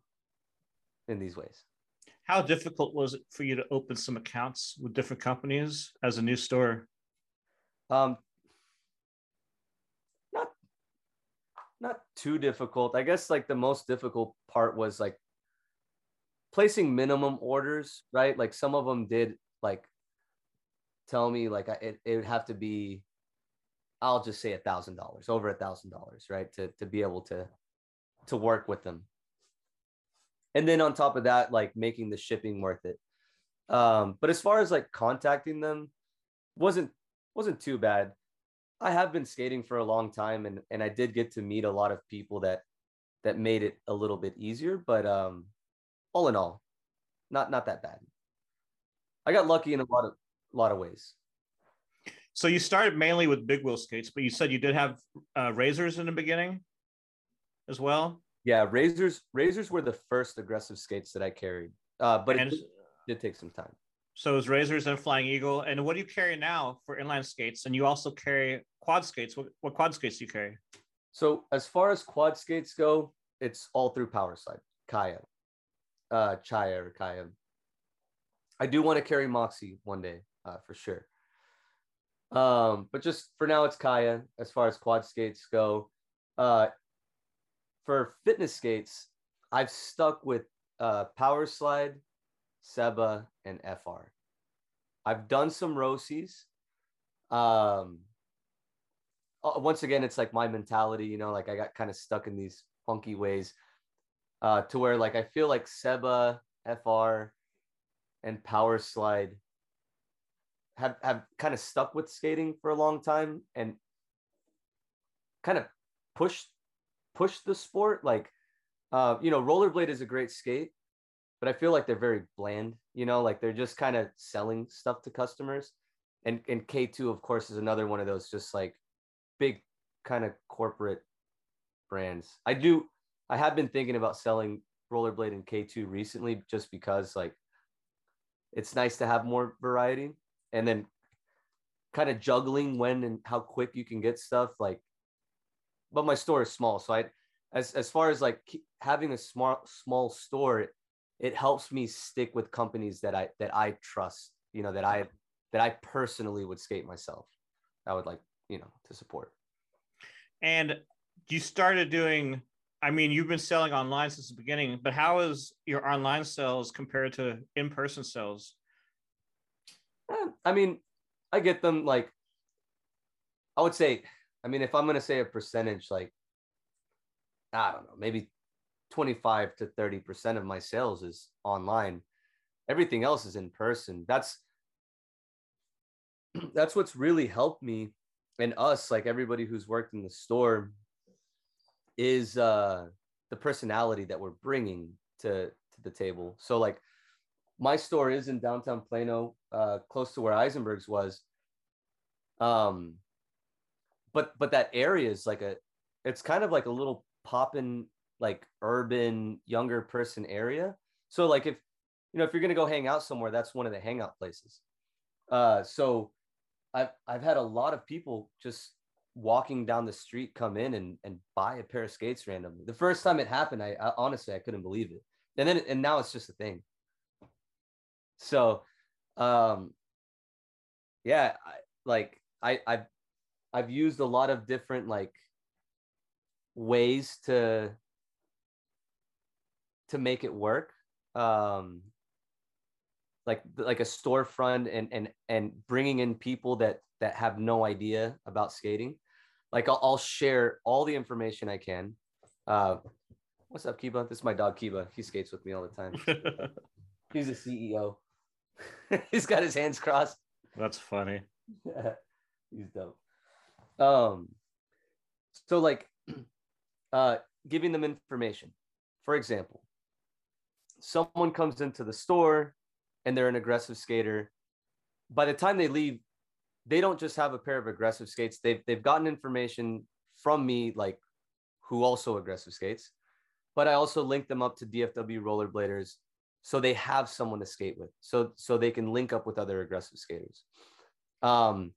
in these ways. How difficult was it for you to open some accounts with different companies as a new store? Um not not too difficult. I guess like the most difficult part was like placing minimum orders, right? Like some of them did like tell me like it, it would have to be, I'll just say a thousand dollars, over a thousand dollars, right? To to be able to to work with them. And then on top of that, like making the shipping worth it. Um, but as far as like contacting them, wasn't wasn't too bad. I have been skating for a long time and and I did get to meet a lot of people that that made it a little bit easier, but um all in all, not not that bad. I got lucky in a lot of a lot of ways. So you started mainly with big wheel skates, but you said you did have uh, razors in the beginning as well. Yeah, razors. Razors were the first aggressive skates that I carried, uh, but and, it did, did take some time. So it was razors and flying eagle. And what do you carry now for inline skates? And you also carry quad skates. What, what quad skates do you carry? So as far as quad skates go, it's all through Powerslide, Kaya uh, Chaya or Kaya. I do want to carry Moxie one day uh, for sure. Um, but just for now, it's Kaya as far as quad skates go. Uh, for fitness skates, I've stuck with uh, Power Slide, Seba, and FR. I've done some Rossies. Um, uh, once again, it's like my mentality, you know, like I got kind of stuck in these funky ways uh, to where like I feel like Seba, FR, and Powerslide have have kind of stuck with skating for a long time and kind of pushed pushed the sport. Like, uh, you know, rollerblade is a great skate, but I feel like they're very bland. You know, like they're just kind of selling stuff to customers. And and K two of course is another one of those just like big kind of corporate brands. I do I have been thinking about selling rollerblade and K2 recently just because like it's nice to have more variety and then kind of juggling when and how quick you can get stuff like but my store is small. So I, as as far as like having a small small store, it helps me stick with companies that I that I trust. You know that I that I personally would skate myself. I would like you know to support. And you started doing. I mean, you've been selling online since the beginning, but how is your online sales compared to in-person sales? Eh, I mean, I get them like I would say, I mean, if I'm gonna say a percentage, like I don't know, maybe 25 to 30 percent of my sales is online. Everything else is in person. That's (clears throat) that's what's really helped me and us, like everybody who's worked in the store, is uh the personality that we're bringing to to the table. So like my store is in downtown Plano, uh, close to where Eisenberg's was. Um, but but that area is like a it's kind of like a little poppin like urban younger person area so like if you know if you're gonna go hang out somewhere that's one of the hangout places uh so i've i've had a lot of people just walking down the street come in and and buy a pair of skates randomly the first time it happened i, I honestly i couldn't believe it and then and now it's just a thing so um yeah I, like i i've I've used a lot of different like ways to to make it work. Um, like like a storefront and and and bringing in people that that have no idea about skating. Like I'll, I'll share all the information I can. Uh, what's up, Kiba? This is my dog Kiba. He skates with me all the time. (laughs) He's a CEO. (laughs) He's got his hands crossed. That's funny. (laughs) He's dope um so like (clears throat) uh giving them information for example someone comes into the store and they're an aggressive skater by the time they leave they don't just have a pair of aggressive skates. They've they've gotten information from me like who also aggressive skates but i also link them up to dfw rollerbladers so they have someone to skate with so so they can link up with other aggressive skaters. Um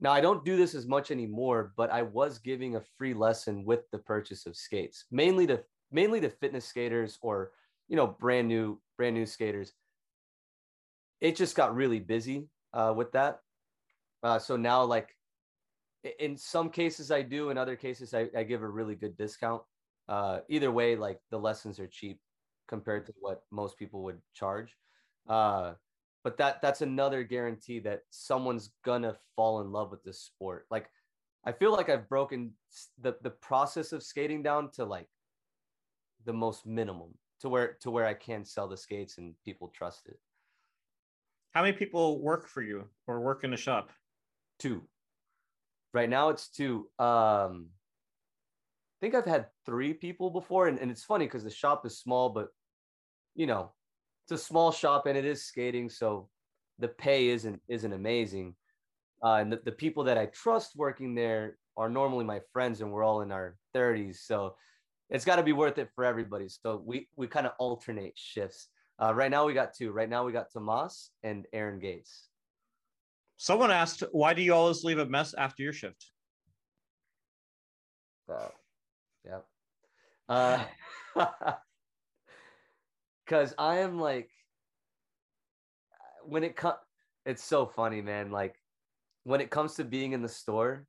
now I don't do this as much anymore, but I was giving a free lesson with the purchase of skates, mainly to mainly to fitness skaters or you know brand new brand new skaters. It just got really busy uh, with that, uh, so now like in some cases I do, in other cases I, I give a really good discount. Uh, either way, like the lessons are cheap compared to what most people would charge. Uh, but that that's another guarantee that someone's gonna fall in love with this sport like i feel like i've broken the the process of skating down to like the most minimum to where to where i can sell the skates and people trust it how many people work for you or work in the shop two right now it's two um i think i've had three people before and, and it's funny because the shop is small but you know it's a small shop and it is skating, so the pay isn't isn't amazing. Uh, and the, the people that I trust working there are normally my friends, and we're all in our 30s, so it's got to be worth it for everybody. So we we kind of alternate shifts. Uh, right now we got two. Right now we got Tomas and Aaron Gates. Someone asked, "Why do you always leave a mess after your shift?" Uh, (laughs) yeah. Uh, because I am like, when it comes, it's so funny, man. Like, when it comes to being in the store,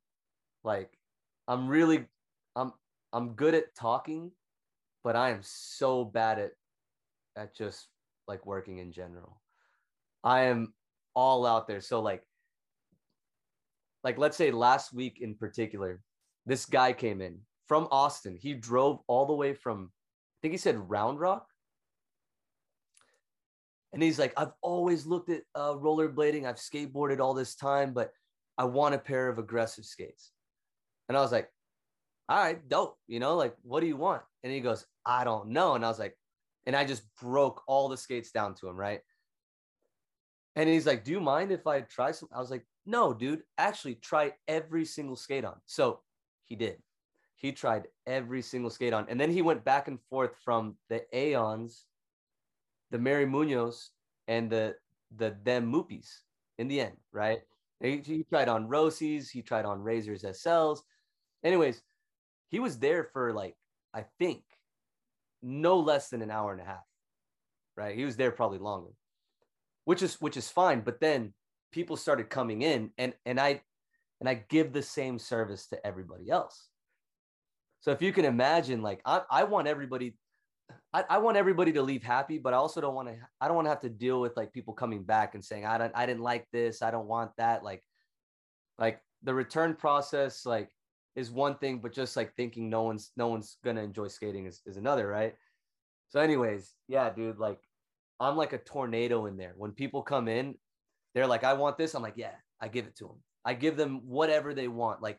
like, I'm really, I'm, I'm good at talking, but I am so bad at, at just like working in general. I am all out there. So like, like let's say last week in particular, this guy came in from Austin. He drove all the way from, I think he said Round Rock and he's like, I've always looked at uh, rollerblading. I've skateboarded all this time, but I want a pair of aggressive skates. And I was like, all right, dope. You know, like, what do you want? And he goes, I don't know. And I was like, and I just broke all the skates down to him, right? And he's like, Do you mind if I try some? I was like, No, dude, actually try every single skate on. So he did. He tried every single skate on. And then he went back and forth from the Aeons the Mary Munoz and the the them Moopies in the end, right? He, he tried on Rossies, he tried on Razors SLs. Anyways, he was there for like I think no less than an hour and a half. Right? He was there probably longer. Which is which is fine, but then people started coming in and and I and I give the same service to everybody else. So if you can imagine like I, I want everybody I, I want everybody to leave happy, but I also don't want to I don't want to have to deal with like people coming back and saying I don't I didn't like this, I don't want that like like the return process like is one thing, but just like thinking no one's no one's gonna enjoy skating is, is another, right? So, anyways, yeah, dude, like I'm like a tornado in there. When people come in, they're like, I want this. I'm like, yeah, I give it to them. I give them whatever they want. Like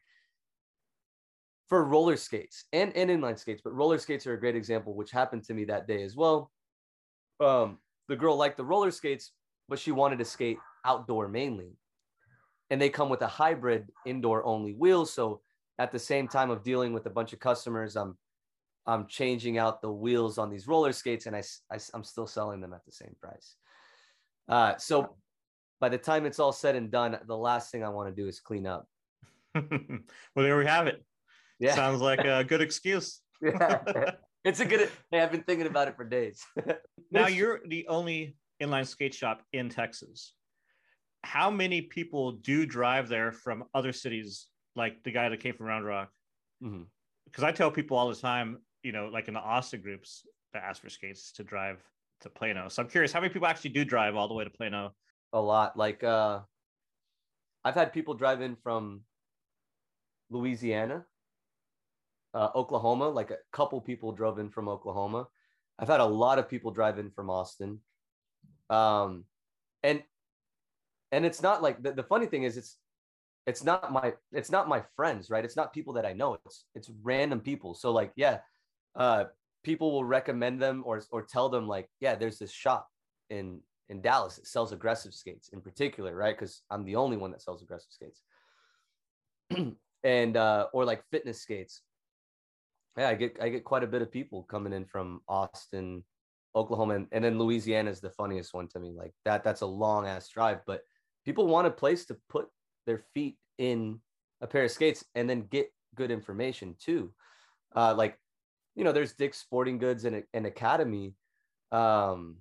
for roller skates and, and inline skates, but roller skates are a great example, which happened to me that day as well. Um, the girl liked the roller skates, but she wanted to skate outdoor mainly. And they come with a hybrid indoor only wheel. So at the same time of dealing with a bunch of customers, I'm I'm changing out the wheels on these roller skates, and I, I am still selling them at the same price. Uh, so by the time it's all said and done, the last thing I want to do is clean up. (laughs) well, there we have it. Yeah, sounds like a good excuse. (laughs) yeah, it's a good. Hey, I've been thinking about it for days. (laughs) now you're the only inline skate shop in Texas. How many people do drive there from other cities like the guy that came from Round Rock. Because mm-hmm. I tell people all the time, you know, like in the Austin groups that ask for skates to drive to Plano. So I'm curious, how many people actually do drive all the way to Plano? A lot. Like uh I've had people drive in from Louisiana, uh, Oklahoma. Like a couple people drove in from Oklahoma. I've had a lot of people drive in from Austin. Um, and and it's not like the, the funny thing is it's it's not my it's not my friends right it's not people that i know it's it's random people so like yeah uh people will recommend them or or tell them like yeah there's this shop in in dallas that sells aggressive skates in particular right because i'm the only one that sells aggressive skates (clears throat) and uh or like fitness skates yeah i get i get quite a bit of people coming in from austin oklahoma and, and then louisiana is the funniest one to me like that that's a long ass drive but people want a place to put their feet in a pair of skates and then get good information too. Uh, like, you know, there's Dick's Sporting Goods and an Academy. Um,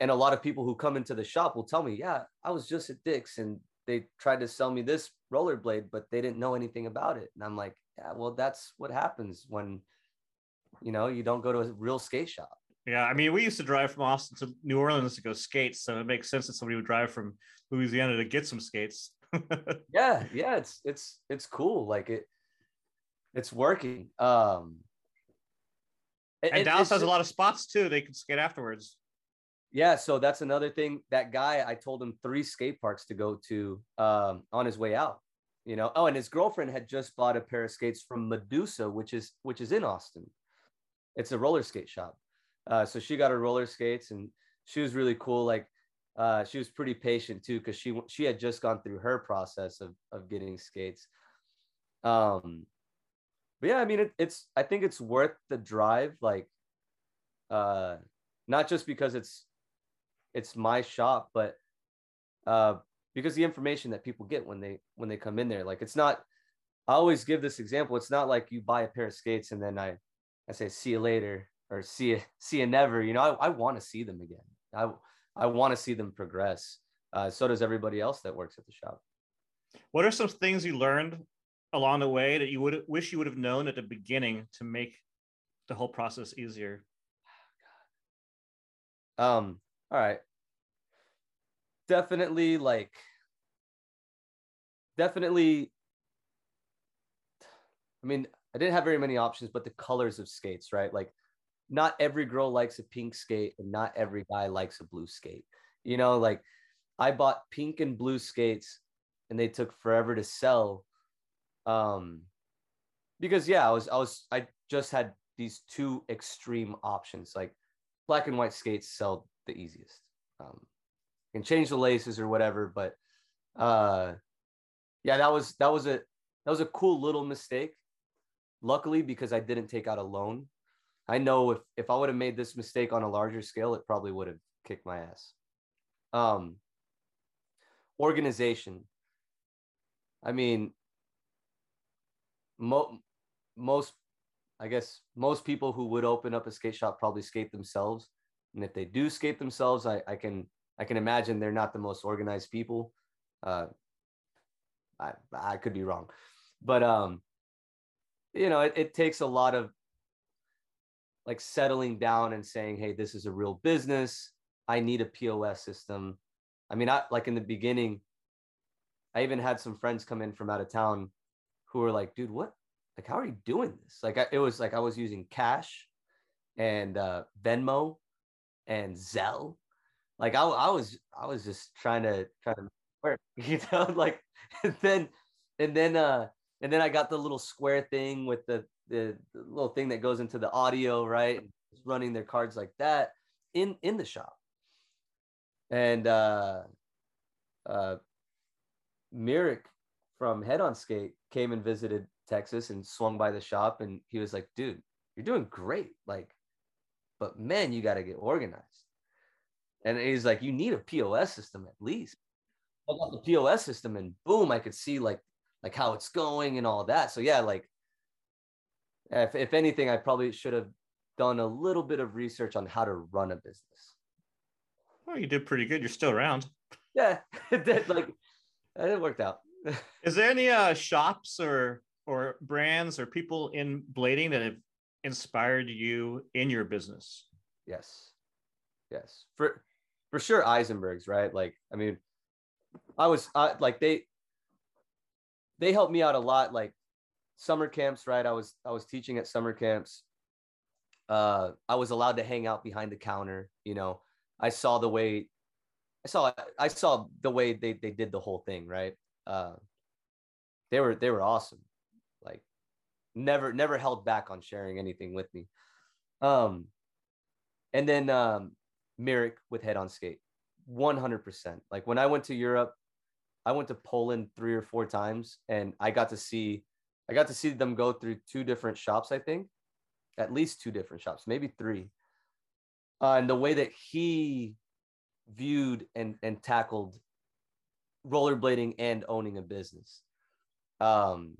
and a lot of people who come into the shop will tell me, yeah, I was just at Dick's and they tried to sell me this rollerblade, but they didn't know anything about it. And I'm like, yeah, well, that's what happens when, you know, you don't go to a real skate shop. Yeah, I mean, we used to drive from Austin to New Orleans to go skate, so it makes sense that somebody would drive from Louisiana to get some skates. (laughs) yeah, yeah, it's it's it's cool. Like it, it's working. Um, and it, Dallas has a lot of spots too. They can skate afterwards. Yeah, so that's another thing. That guy, I told him three skate parks to go to um, on his way out. You know, oh, and his girlfriend had just bought a pair of skates from Medusa, which is which is in Austin. It's a roller skate shop. Uh, so she got her roller skates, and she was really cool. Like uh, she was pretty patient too because she she had just gone through her process of of getting skates. Um, but yeah, I mean, it, it's I think it's worth the drive. Like, uh, not just because it's it's my shop, but uh, because the information that people get when they when they come in there, like it's not. I always give this example. It's not like you buy a pair of skates and then I I say see you later or see you see you never. You know, I, I want to see them again. I I want to see them progress. Uh, so does everybody else that works at the shop. What are some things you learned along the way that you would wish you would have known at the beginning to make the whole process easier? Um, all right. Definitely like definitely I mean, I didn't have very many options, but the colors of skates, right? Like not every girl likes a pink skate and not every guy likes a blue skate. You know, like I bought pink and blue skates and they took forever to sell. Um because yeah, I was I was I just had these two extreme options. Like black and white skates sell the easiest. Um can change the laces or whatever, but uh yeah, that was that was a that was a cool little mistake. Luckily, because I didn't take out a loan, I know if if I would have made this mistake on a larger scale, it probably would have kicked my ass. Um, organization. I mean, mo- most I guess most people who would open up a skate shop probably skate themselves. And if they do skate themselves, I, I can I can imagine they're not the most organized people. Uh, I I could be wrong, but um, you know, it, it takes a lot of like settling down and saying, hey, this is a real business. I need a POS system. I mean, I like in the beginning, I even had some friends come in from out of town who were like, dude, what? Like, how are you doing this? Like, I, it was like I was using cash and uh, Venmo and Zelle. Like, I, I was, I was just trying to, trying to (laughs) work, (laughs) you know, like, and then, and then, uh, and then I got the little square thing with the, the, the little thing that goes into the audio, right? Running their cards like that in, in the shop. And, uh, uh, Mirik from Head on Skate came and visited Texas and swung by the shop and he was like, dude, you're doing great. Like, but man, you got to get organized. And he's like, you need a POS system at least. I got the POS system and boom, I could see like like how it's going and all that. So yeah, like if, if anything, I probably should have done a little bit of research on how to run a business. Well, you did pretty good. You're still around. Yeah, (laughs) it did. like it worked out. (laughs) Is there any uh, shops or or brands or people in blading that have inspired you in your business? Yes, yes, for for sure. Eisenberg's right. Like, I mean, I was I, like they they helped me out a lot. Like summer camps, right? I was I was teaching at summer camps. Uh, I was allowed to hang out behind the counter. You know, I saw the way I saw I saw the way they they did the whole thing, right? Uh, they were they were awesome. Like never never held back on sharing anything with me. Um, and then um, Mirik with Head on Skate, one hundred percent. Like when I went to Europe, I went to Poland three or four times, and I got to see I got to see them go through two different shops. I think at least two different shops, maybe three. Uh, and the way that he viewed and and tackled rollerblading and owning a business. Um,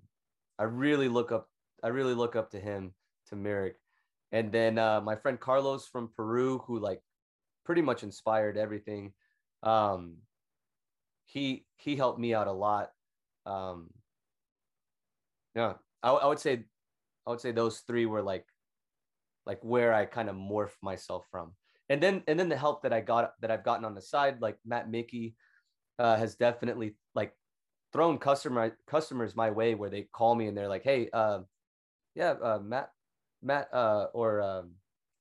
I really look up. I really look up to him, to Mirik, and then uh, my friend Carlos from Peru, who like pretty much inspired everything. Um, he he helped me out a lot. Um, yeah, I, I would say, I would say those three were like, like where I kind of morphed myself from and then and then the help that I got that I've gotten on the side, like Matt Mickey, uh, has definitely like thrown customer customers my way where they call me and they're like, hey, uh, yeah, uh, Matt, Matt, uh, or um,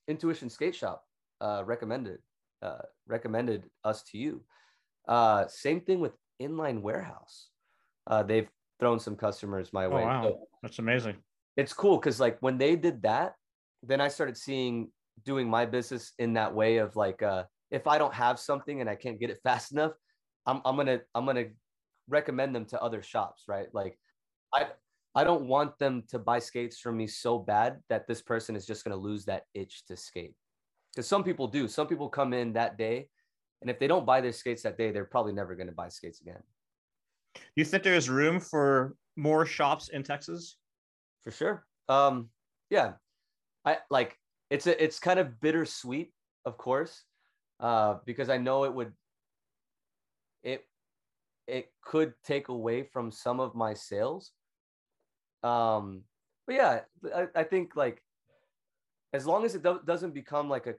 Intuition Skate Shop uh, recommended uh, recommended us to you. Uh, same thing with Inline Warehouse. Uh, they've thrown some customers my Oh, way. wow. So That's amazing. it's cool because like when they did that, then I started seeing doing my business in that way of like uh if I don't have something and I can't get it (laughs) fast enough, I'm I'm gonna I'm gonna recommend them to other shops, right? Like I I don't want them to buy skates from me so bad that this person is just gonna lose that itch to skate. Because some people do. Some people come in that day, and if they don't buy their skates that day, they're probably never gonna buy skates again. Do you think there's room for more shops in Texas? for sure um yeah i like it's a it's kind of bittersweet of course uh because i know it would it it could take away from some of my sales um but yeah i, I think like as long as it do- doesn't become like a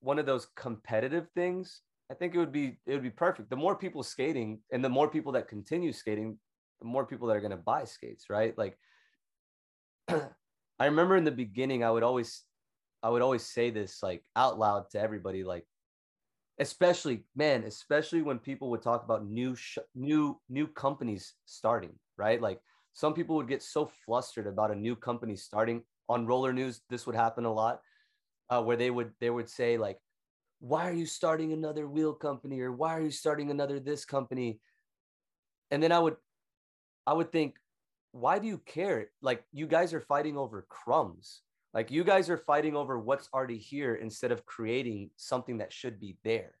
one of those competitive things i think it would be it would be perfect the more people skating and the more people that continue skating the more people that are going to buy skates right like (clears throat) I remember in the beginning, I would always, I would always say this like out loud to everybody, like, especially man, especially when people would talk about new, sh- new, new companies starting, right? Like some people would get so flustered about a new company starting on roller news. This would happen a lot, uh, where they would, they would say like, why are you starting another wheel company or why are you starting another this company? And then I would, I would think, why do you care? Like you guys are fighting over crumbs. Like you guys are fighting over what's already here instead of creating something that should be there.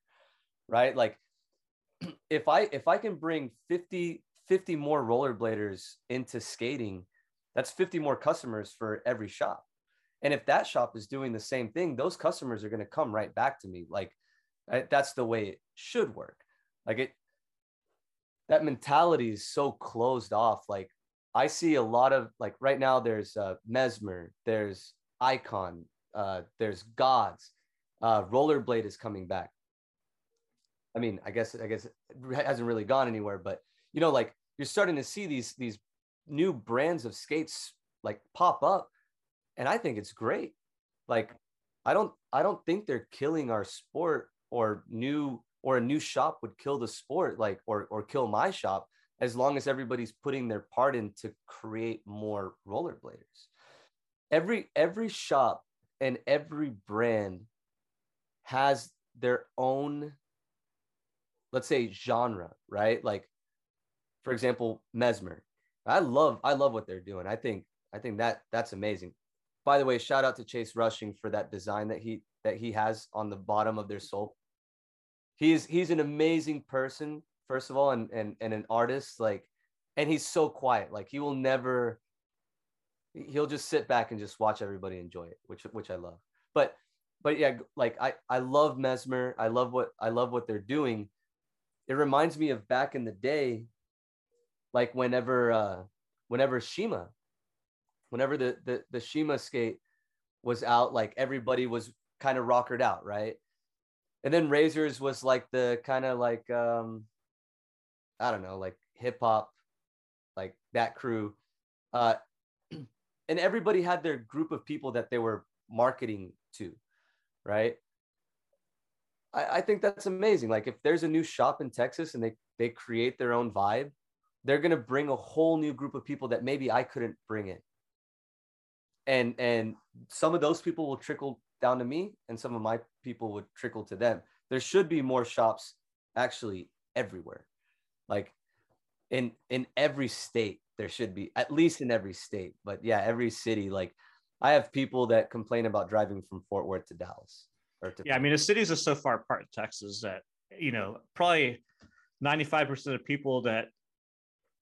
Right? Like (clears throat) if I if I can bring 50 50 more rollerbladers into skating, that's 50 more customers for every shop. And if that shop is doing the same thing, those customers are going to come right back to me. Like I, that's the way it should work. Like it, that mentality is so closed off. Like I see a lot of like right now. There's uh, Mesmer, there's Iqon, uh, there's Gods, uh, Rollerblade is coming back. I mean, I guess I guess it hasn't really gone anywhere, but you know, like you're starting to see these these new brands of skates like pop up, and I think it's great. Like, I don't I don't think they're killing our sport or new or a new shop would kill the sport, like or or kill my shop as long as everybody's putting their part in to create more rollerbladers. Every every shop and every brand has their own let's say genre, right? Like for example, Mesmer. I love I love what they're doing. I think I think that that's amazing. By the way, shout out to Chase Rushing for that design that he that he has on the bottom of their sole. He's he's an amazing person, first of all, and and and an artist. Like, and he's so quiet. Like he will never. He'll just sit back and just watch everybody enjoy it, which which I love. But but yeah, like I I love Mesmer. I love what I love what they're doing. It reminds me of back in the day, like whenever uh whenever Shima, whenever the the the Shima skate was out, like everybody was kind of rockered out, right? And then Razors was like the kind of like um I don't know, like hip hop, like that crew. Uh (clears throat) and everybody had their group of people that they were marketing to, right? I, I think that's amazing. Like if there's a new shop in Texas and they they create their own vibe, they're gonna bring a whole new group of people that maybe I couldn't bring in. And and some of those people will trickle down to me, and some of my people would trickle to them. There should be more shops actually everywhere. Like in in every state, there should be at least in every state. But yeah, every city, like I have people that complain about driving from Fort Worth to Dallas. Or to yeah, I mean the cities are so far apart in Texas that you know probably 95% of people that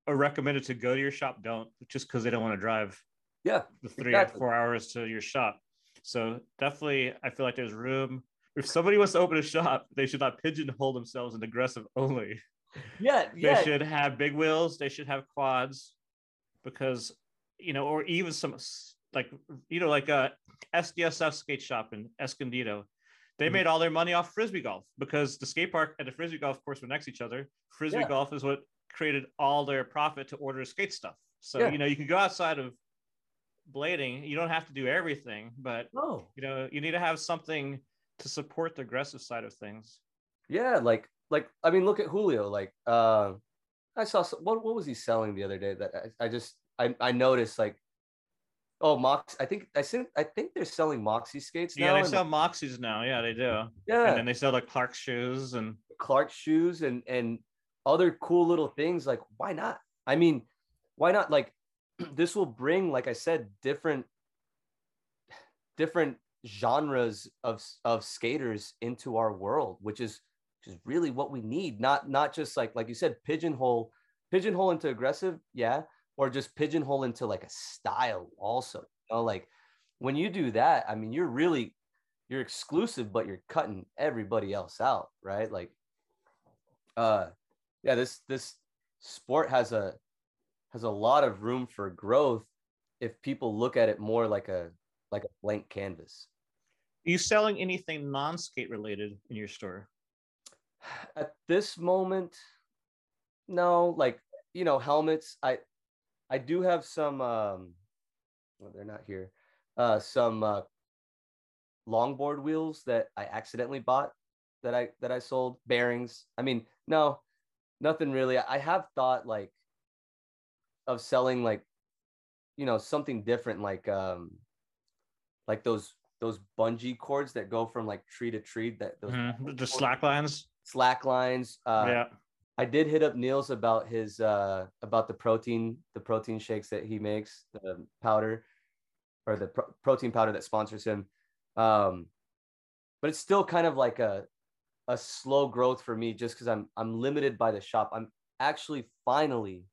are recommended to go to your shop don't just because they don't want to drive yeah the three exactly. or four hours to your shop so definitely i feel like there's room if somebody wants to open a shop they should not pigeonhole themselves in aggressive only yeah they yeah. should have big wheels they should have quads because you know or even some like you know like a sdsf skate shop in escondido they mm-hmm. made all their money off frisbee golf because the skate park and the frisbee golf course were next to each other frisbee yeah. golf is what created all their profit to order skate stuff. So yeah. you know you can go outside of blading. You don't have to do everything, but no. you know you need to have something to support the aggressive side of things. Yeah, like like I mean, look at Julio. Like uh, I saw some, what what was he selling the other day that I, I just I I noticed like Oh, Mox. I think I think I think they're selling Moxie skates now. Yeah, they sell the, Moxies now. Yeah, they do. Yeah, and then they sell the Clark shoes and Clark shoes and and other cool little things like why not? I mean why not like (clears throat) this will bring like i said different different genres of of skaters into our world which is which is really what we need. Not not just like like you said pigeonhole pigeonhole into aggressive yeah or just pigeonhole into like a style also you know? Like when you do that i mean you're really you're exclusive but you're cutting everybody else out right? Like uh yeah, this this sport has a has a lot of room for growth if people look at it more like a like a blank canvas. Are you selling anything non-skate related in your store? At this moment, no, like you know, helmets. I I do have some um well, they're not here. Uh some uh longboard wheels that I accidentally bought that I that I sold, bearings. I mean, no, nothing really. I have thought like of selling like you know something different like um like those those bungee cords that go from like tree to tree that those mm-hmm. the slack lines slack lines uh yeah i did hit up niels about his uh about the protein the protein shakes that he makes the powder or the pro- protein powder that sponsors him um but it's still kind of like a a slow growth for me just because I'm I'm limited by the shop. I'm actually finally,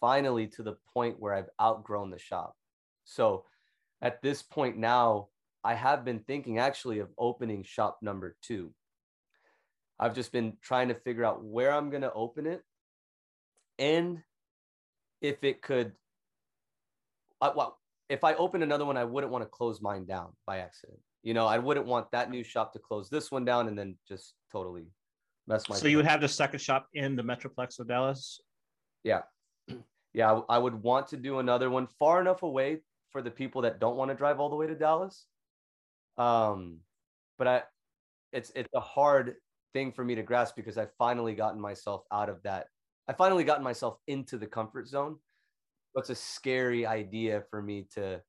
finally to the point where I've outgrown the shop. So at this point now, I have been thinking actually of opening shop number two. I've just been trying to figure out where I'm to open it and if it could. I, well, if I open another one, I wouldn't want to close mine down by accident. You know, I wouldn't want that new shop to close this one down and then just totally mess my. So you would have the second shop in the Metroplex of Dallas. Yeah, (clears throat) yeah. I, I would want to do another one far enough away for the people that don't want to drive all the way to Dallas. Um, but I, it's it's a hard thing for me to grasp because I've finally gotten myself out of that. I finally gotten myself into the comfort zone. What's a scary idea for me to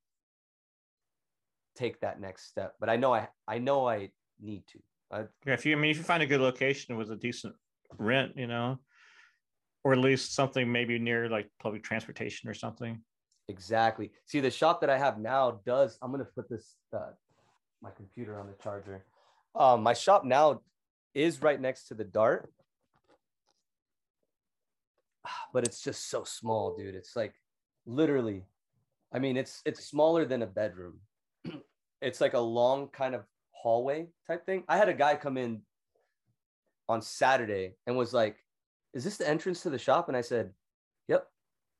take that next step. But I know I I know I need to. I, Yeah, if you I mean if you find a good location with a decent rent, you know, or at least something maybe near like public transportation or something. Exactly. See, the shop that I have now does. I'm gonna put this uh, my computer on the charger. Um, my shop now is right next to the Dart, (sighs) but it's just so small, dude. It's like literally, I mean, it's it's smaller than a bedroom. It's like a long kind of hallway type thing. I had a guy come in on Saturday and was like, "Is this the entrance to the shop?" And I said, "Yep,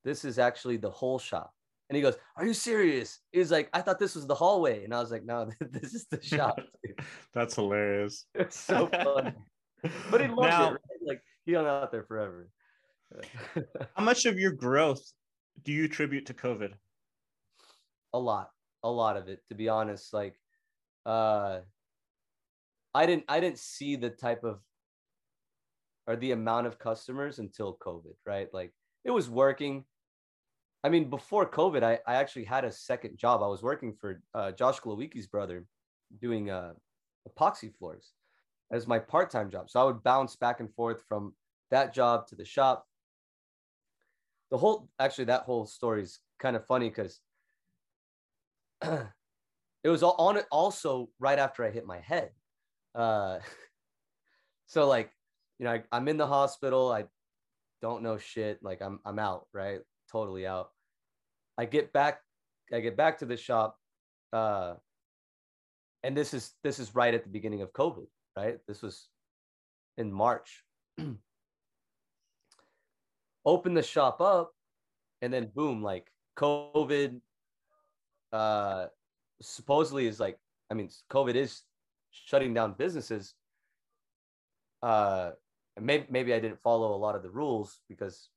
this is actually the whole shop." And he goes, "Are you serious?" He's like, "I thought this was the hallway," and I was like, "No, (laughs) this is the (laughs) shop." That's hilarious. (laughs) it's so fun, but he loved Now- it. Right? Like he hung out there forever. How much of your growth do you attribute to COVID? a lot, a lot of it, to be honest. Like, uh, I didn't, I didn't see the type of or the amount of customers until COVID, right? Like it was working. I mean, before COVID, I, I actually had a second job. I was working for uh, Josh Glowicki's brother doing uh, epoxy floors as my part-time job. So I would bounce back and forth from that job to the shop. The whole, actually, that whole story is kind of funny because it was on it also right after I hit my head. Uh, (laughs) so like, you know, I, I'm in the hospital. I don't know shit. Like I'm, I'm out, right? Totally out. I get back, I get back to the shop. Uh, and this is, this is right at the beginning of COVID, right? This was in March. (clears throat) Open the shop up and then boom, like COVID, uh, supposedly is like, I mean, COVID is shutting down businesses. Uh, maybe maybe I didn't follow a lot of the rules because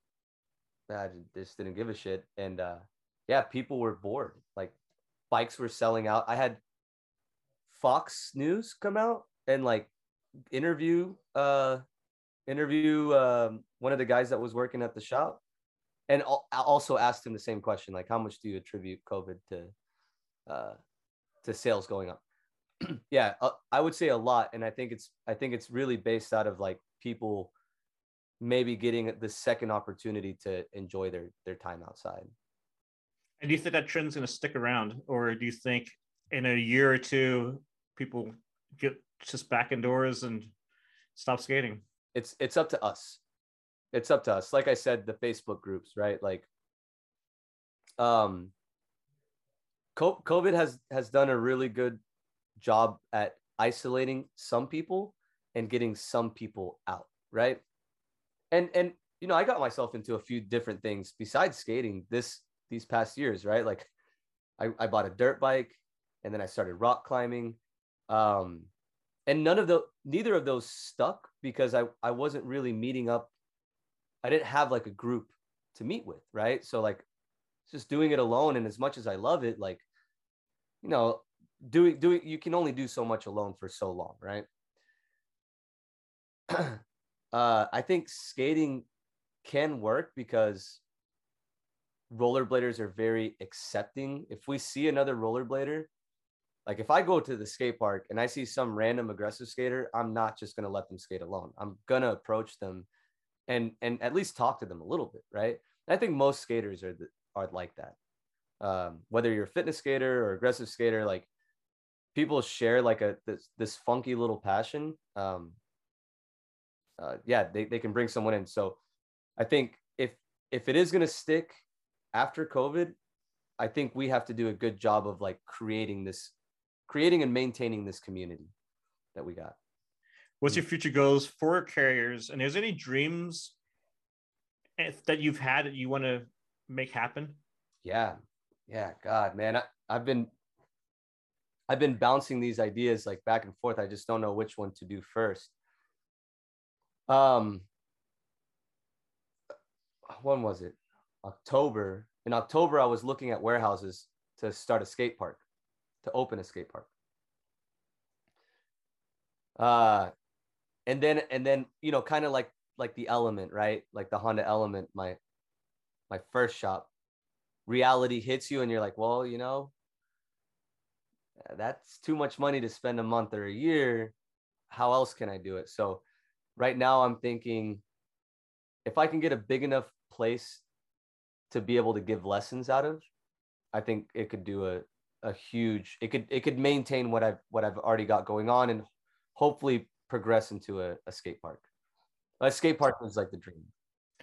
I just didn't give a shit. And uh, yeah, people were bored. Like bikes were selling out. I had Fox News come out and like interview uh interview um, one of the guys that was working at the shop and also asked him the same question like how much do you attribute covid to uh to sales going up. (clears throat) Yeah uh, i would say a lot and i think it's i think it's really based out of like people maybe getting the second opportunity to enjoy their their time outside. And do you think that trend's going to stick around, or do you think in a year or two people get just back indoors and stop skating? it's it's up to us. It's up to us. Like i said the facebook groups right? Like um covid has has done a really good job at isolating some people and getting some people out right and and you know i got myself into a few different things besides skating this these past years right like i, I bought a dirt bike and then i started rock climbing um and none of the neither of those stuck because I I wasn't really meeting up. I didn't have like a group to meet with, right? So like just doing it alone and as much as I love it, like you know, doing doing you can only do so much alone for so long, right? (clears throat) uh I think skating can work because rollerbladers are very accepting. If we see another rollerblader, like if I go to the skate park and I see some random aggressive skater, I'm not just gonna let them skate alone. I'm gonna approach them and and at least talk to them a little bit, right? I think most skaters are the, are like that. Um, whether you're a fitness skater or aggressive skater, like people share like a this this funky little passion. Um, uh, yeah, they, they can bring someone in. So I think if if it is gonna stick after COVID, I think we have to do a good job of like creating this, creating and maintaining this community that we got. What's your future goals for carriers? And is there any dreams if, that you've had that you want to make happen? Yeah, yeah, God, man, I, I've been, I've been bouncing these ideas like back and forth. I just don't know which one to do first. Um, when was it? October. In October, I was looking at warehouses to start a skate park, to open a skate park. Uh, and then and then you know, kind of like like the Element, right? Like the Honda Element, my my first shop. Reality hits you, and you're like, well, you know, uh, that's too much money to spend a month or a year. How else can I do it? So, right now, I'm thinking if I can get a big enough place to be able to give lessons out of, I think it could do a a huge it could it could maintain what I've what I've already got going on and hopefully progress into a, a skate park. A skate park is like the dream.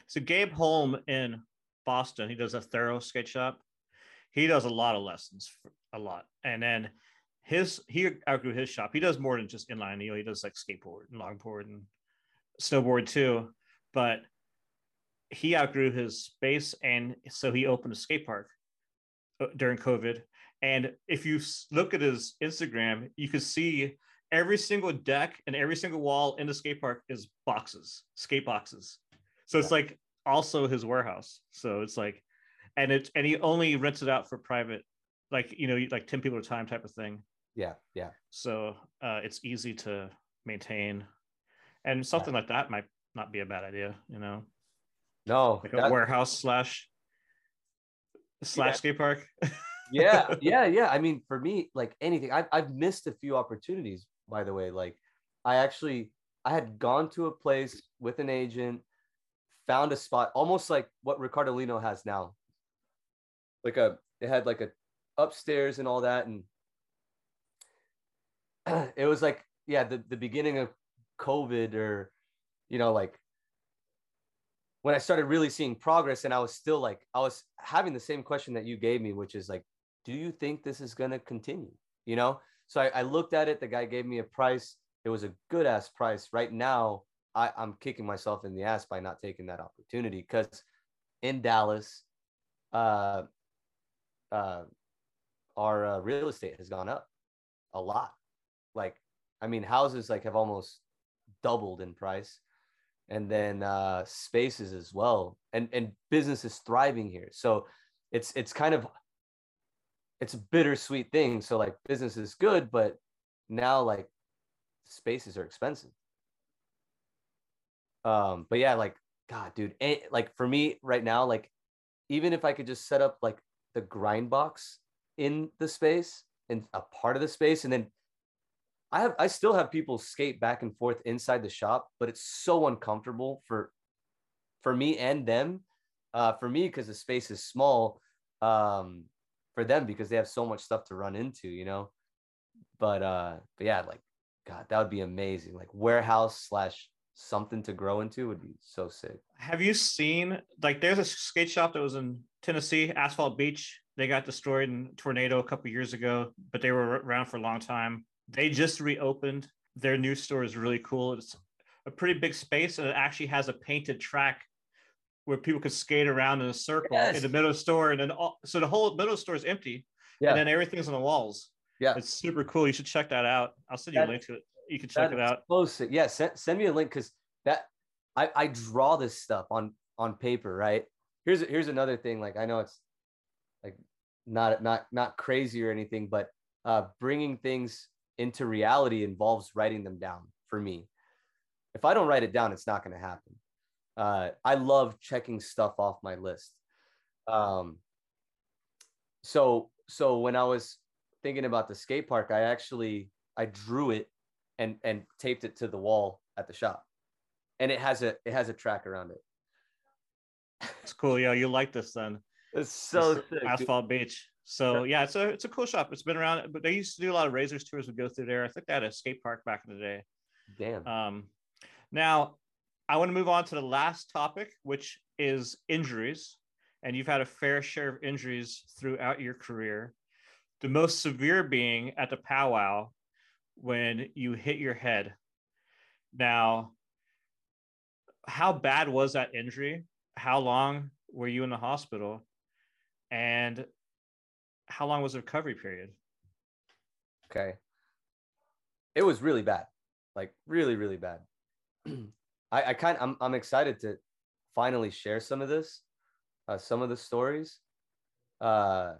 So Gabe Holm in Boston, he does a thorough skate shop. He does a lot of lessons, a lot, and then his he outgrew his shop. He does more than just inline. You know, he does like skateboard and longboard and snowboard too. But he outgrew his space, and so he opened a skate park uh, during COVID. And if you look at his Instagram, you can see every single deck and every single wall in the skate park is boxes, skate boxes. So it's like also his warehouse. So it's like, and it and he only rents it out for private, like you know, like ten people at a time type of thing. Yeah, yeah. So uh, it's easy to maintain, and something yeah. like that might not be a bad idea. You know. No, like a warehouse slash slash yeah. skate park. (laughs) yeah, yeah, yeah. I mean, for me, like anything, I've I've missed a few opportunities. By the way, like I actually I had gone to a place with an agent, found a spot almost like what Ricardo Lino has now. Like a, it had like a upstairs and all that, and (clears throat) it was like yeah, the the beginning of COVID or you know like when I started really seeing progress and I was still like, I was having the same question that you gave me, which is like, do you think this is going to continue? You know? So I, I, looked at it. The guy gave me a price. It was a good ass price. Right now, I, I'm kicking myself in the ass by not taking that opportunity because in Dallas, uh, uh, our uh, real estate has gone up a lot. Like, I mean, houses like have almost doubled in price and then uh, spaces as well, and and business is thriving here. So it's it's kind of it's a bittersweet thing. So like business is good, but now like spaces are expensive. Um, but yeah, like God, dude, and, like for me right now, like even if I could just set up like the grind box in the space and a part of the space, and then I have I still have people skate back and forth inside the shop, but it's so uncomfortable for for me and them. Uh, for me, because the space is small. Um, for them because they have so much stuff to run into, you know. But uh, but yeah, like God, that would be amazing. Like warehouse slash something to grow into would be so sick. Have you seen like there's a skate shop that was in Tennessee, Asphalt Beach. They got destroyed in tornado a couple years ago, but they were around for a long time they just reopened. Their new store is really cool. It's a pretty big space and it actually has a painted track where people could skate around in a circle yes. in the middle of the store. And then all, so the whole middle of the store is empty. Yeah. And then everything's on the walls. Yeah. It's super cool. You should check that out. I'll send you that, a link to it. You can check it out. Close. Yeah. Send, send me a link because that I, I draw this stuff on on paper, right? Here's here's another thing. Like I know it's like not not not crazy or anything, but uh, bringing things into reality involves writing them down for me. If I don't write it down, it's not going to happen. Uh, I love checking stuff off my list. Um, so so when I was thinking about the skate park, I actually I drew it and and taped it to the wall at the shop, and it has a it has a track around it. It's cool. Yeah, you like this then? (laughs) It's so sick, asphalt dude. beach. So yeah, it's a it's a cool shop. It's been around, but they used to do a lot of razors tours. We go through there. I think they had a skate park back in the day. Damn. Um, now I want to move on to the last topic, which is injuries. and you've had a fair share of injuries throughout your career. The most severe being at the powwow when you hit your head. Now, how bad was that injury? How long were you in the hospital? And how long was the recovery period? Okay. It was really bad. Like really, really bad. (clears throat) I, I kind I'm I'm excited to finally share some of this, uh, some of the stories. Uh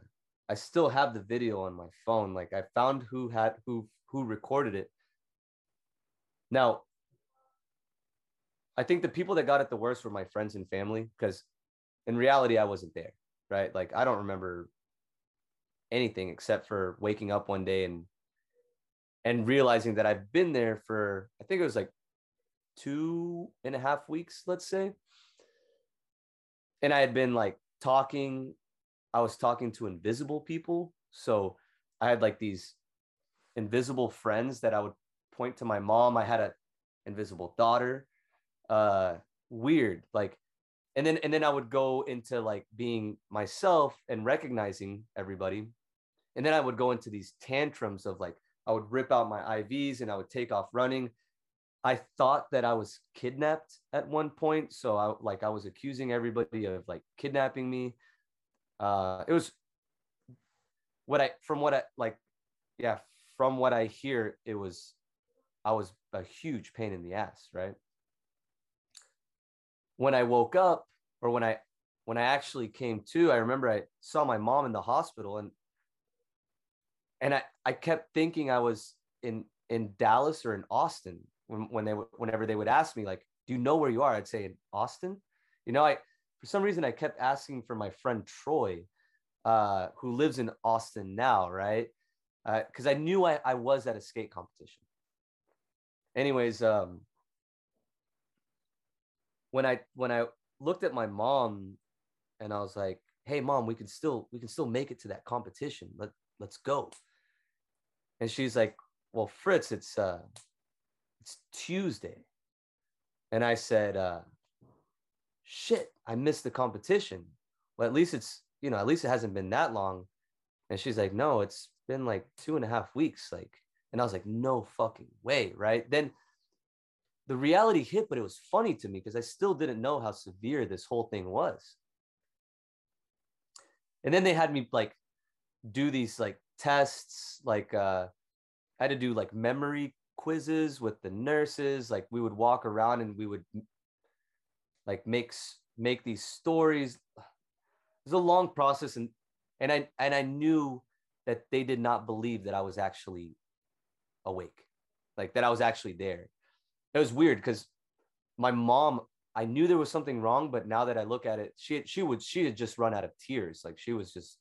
I still have the video on my phone. Like I found who had who who recorded it. Now, I think the people that got it the worst were my friends and family because in reality I wasn't there, right? Like I don't remember anything except for waking up one day and and realizing that I've been there for I think it was like two and a half weeks, let's say. And I had been like talking, I was talking to invisible people. So I had like these invisible friends that I would point to my mom. I had an invisible daughter. Uh weird. Like and then and then I would go into like being myself and recognizing everybody. And then I would go into these tantrums of like I would rip out my IVs and I would take off running. I thought that I was kidnapped at one point, so I like I was accusing everybody of like kidnapping me. Uh, it was what I from what I like, yeah, from what I hear, it was I was a huge pain in the ass, right? When I woke up, or when I when I actually came to, I remember I saw my mom in the hospital, and and I I kept thinking I was in in Dallas or in Austin when, when they whenever they would ask me like do you know where you are? I'd say in austin? You know i for some reason i kept asking for my friend troy uh, who lives in austin now right because uh, i knew I, I was at a skate competition anyways um, when i when i looked at my mom and i was like hey mom we can still we can still make it to that competition let let's go and she's like well fritz it's uh it's Tuesday. And I said, uh, shit, I missed the competition. Well, at least it's, you know, at least it hasn't been that long. And she's like, no, it's been like two and a half weeks. Like, and I was like, no fucking way. Right. Then the reality hit, but it was funny to me because I still didn't know how severe this whole thing was. And then they had me like do these like tests, like uh I had to do like memory quizzes with the nurses like we would walk around and we would like make make these stories it was a long process and and i and i knew that they did not believe that i was actually awake like that i was actually there. It was weird because my mom i knew there was something wrong but now that i look at it she she would she had just run out of tears. Like she was just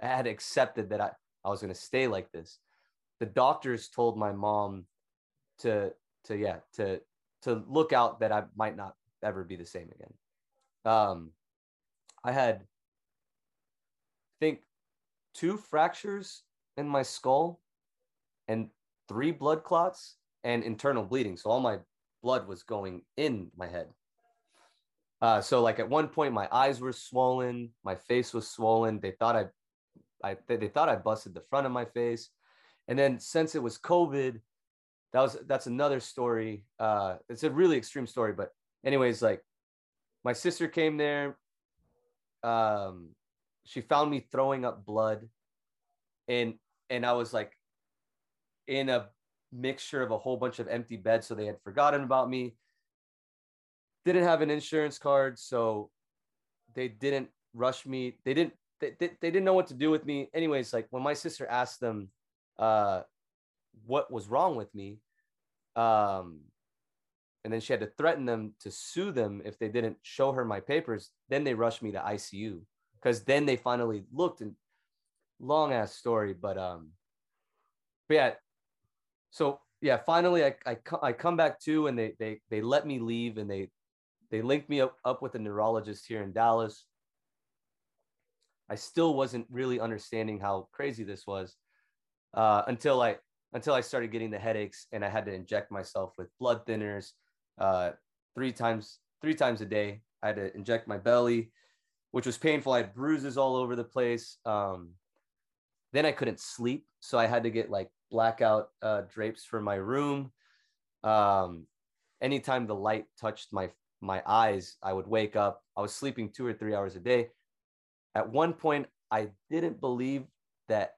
I had accepted that i i was to stay like this. The doctors told my mom to to yeah to to look out that I might not ever be the same again. Um, I had think two fractures in my skull and three blood clots and internal bleeding. So all my blood was going in my head. Uh, so like at one point my eyes were swollen, my face was swollen. They thought I, I they thought I busted the front of my face. And then since it was COVID, that was that's another story. Uh, it's a really extreme story, but anyways, like my sister came there. Um, she found me throwing up blood, and and I was like in a mixture of a whole bunch of empty beds, so they had forgotten about me. Didn't have an insurance card, so they didn't rush me. They didn't they, they, they didn't know what to do with me. Anyways, like when my sister asked them, uh, what was wrong with me. Um, and then she had to threaten them to sue them if they didn't show her my papers. Then they rushed me to ICU because then they finally looked and long ass story, but um, but yeah. So yeah, finally I I, I come back to and they they they let me leave and they they linked me up up with a neurologist here in Dallas. I still wasn't really understanding how crazy this was uh, until I until I started getting the headaches and I had to inject myself with blood thinners uh, three times three times a day. I had to inject my belly which was painful. I had bruises all over the place. Um, then I couldn't sleep, so I had to get like blackout uh, drapes for my room. Um, anytime the light touched my my eyes, I would wake up. I was sleeping two or three hours a day. At one point, I didn't believe that.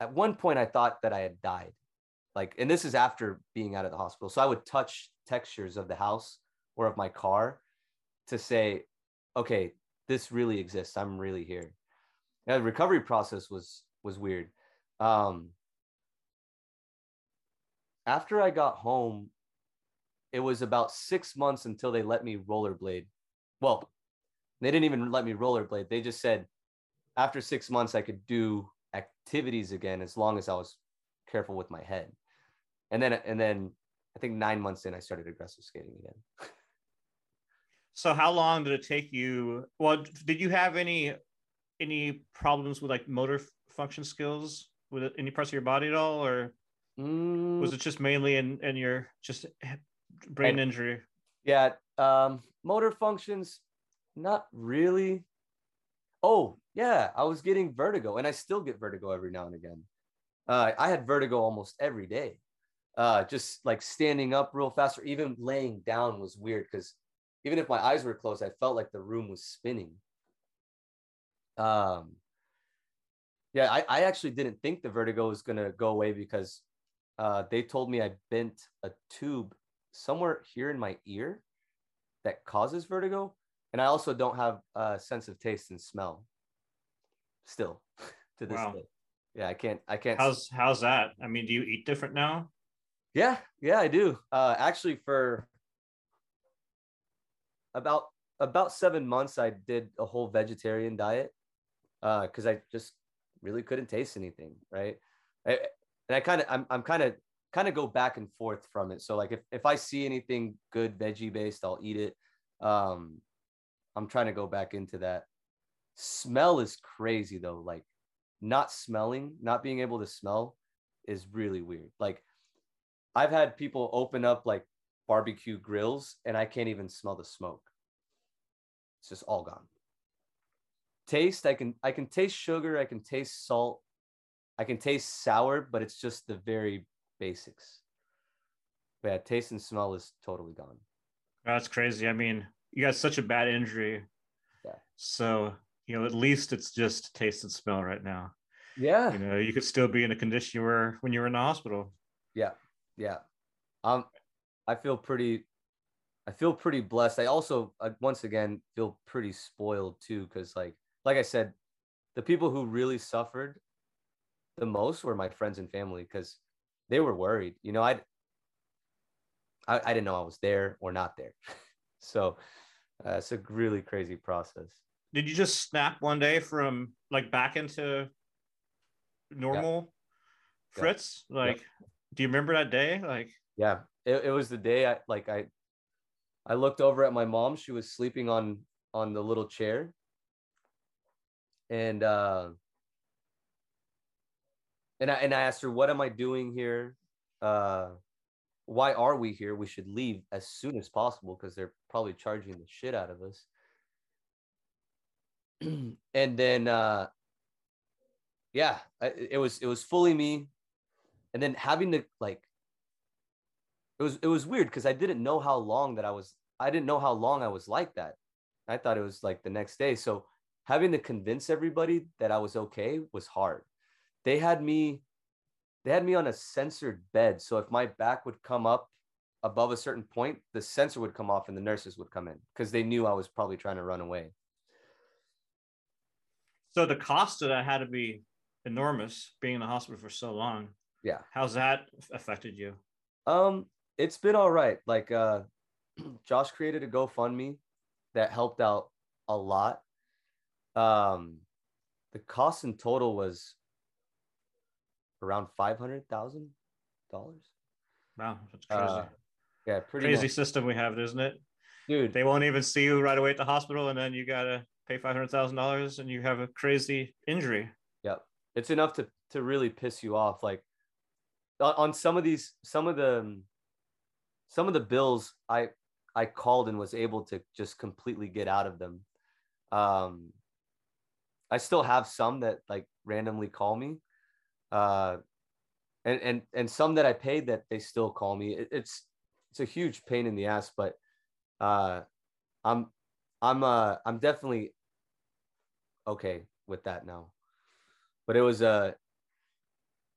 At one point, I thought that I had died. Like, and this is after being out of the hospital. So I would touch textures of the house or of my car to say, okay, this really exists. I'm really here. The recovery process was was weird. Um, after I got home, it was about six months until they let me rollerblade. Well, they didn't even let me rollerblade. They just said after six months I could do activities again as long as I was careful with my head. And then and then I think nine months in I started aggressive skating again. (laughs) so how long did it take you? Well, did you have any any problems with like motor function skills with any parts of your body at all, or mm. was it just mainly in in your just brain and, injury? Yeah, um, motor functions, not really. Oh yeah, I was getting vertigo, and I still get vertigo every now and again. Uh, I had vertigo almost every day. Uh, just like standing up real fast, or even laying down was weird because even if my eyes were closed, I felt like the room was spinning. Um, yeah, I, I actually didn't think the vertigo was gonna go away because uh, they told me I bent a tube somewhere here in my ear that causes vertigo, and I also don't have a sense of taste and smell. Still, (laughs) to this wow. day, yeah, I can't. I can't. How's how's that? I mean, do you eat different now? Yeah, yeah, I do. Uh, actually, for about about seven months, I did a whole vegetarian diet because uh, I just really couldn't taste anything, right? I, and I kind of, I'm, I'm kind of, kind of go back and forth from it. So like, if if I see anything good veggie based, I'll eat it. Um, I'm trying to go back into that. Smell is crazy though. Like, not smelling, not being able to smell, is really weird. Like, I've had people open up like barbecue grills, and I can't even smell the smoke. It's just all gone. Taste i can i can taste sugar i can taste salt i can taste sour but it's just the very basics. But yeah taste and smell is totally gone. That's crazy. I mean you got such a bad injury. Yeah. So you know at least it's just taste and smell right now. Yeah. You know you could still be in a condition you were when you were in the hospital. Yeah. Yeah. Um i feel pretty i feel pretty blessed i also uh, once again feel pretty spoiled too because like like I said, the people who really suffered the most were my friends and family because they were worried. You know, I'd, I I didn't know I was there or not there, (laughs) so uh, it's a really crazy process. Did you just snap one day from like back into normal yeah. Fritz? Yeah. Like, yeah. do you remember that day? Like, yeah, it, it was the day I like I I looked over at my mom. She was sleeping on on the little chair and uh, and I and I asked her, "What am I doing here? Uh, why are we here? We should leave as soon as possible because they're probably charging the shit out of us." (clears throat) and then, uh, yeah, it was it was fully me, and then having to like, it was it was weird because I didn't know how long that I was. I didn't know how long I was like that. I thought it was like the next day. So having to convince everybody that I was okay was hard. They had me they had me on a censored bed. So if my back would come up above a certain point, the sensor would come off and the nurses would come in because they knew I was probably trying to run away. So the cost of that had to be enormous being in the hospital for so long. Yeah. How's that affected you? Um, it's been all right. Like uh (clears throat) Josh created a GoFundMe that helped out a lot. Um, the cost in total was around five hundred thousand dollars. Wow, that's crazy. Uh, yeah, pretty crazy much. system we have, isn't it? Dude, they won't even see you right away at the hospital, and then you gotta pay five hundred thousand dollars, and you have a crazy injury. Yep, it's enough to to really piss you off. Like on some of these, some of the some of the bills, I I called and was able to just completely get out of them Um, I still have some that like randomly call me, uh, and and and some that I paid that they still call me. It, it's it's a huge pain in the ass, but uh, I'm I'm uh I'm definitely okay with that now. But it was a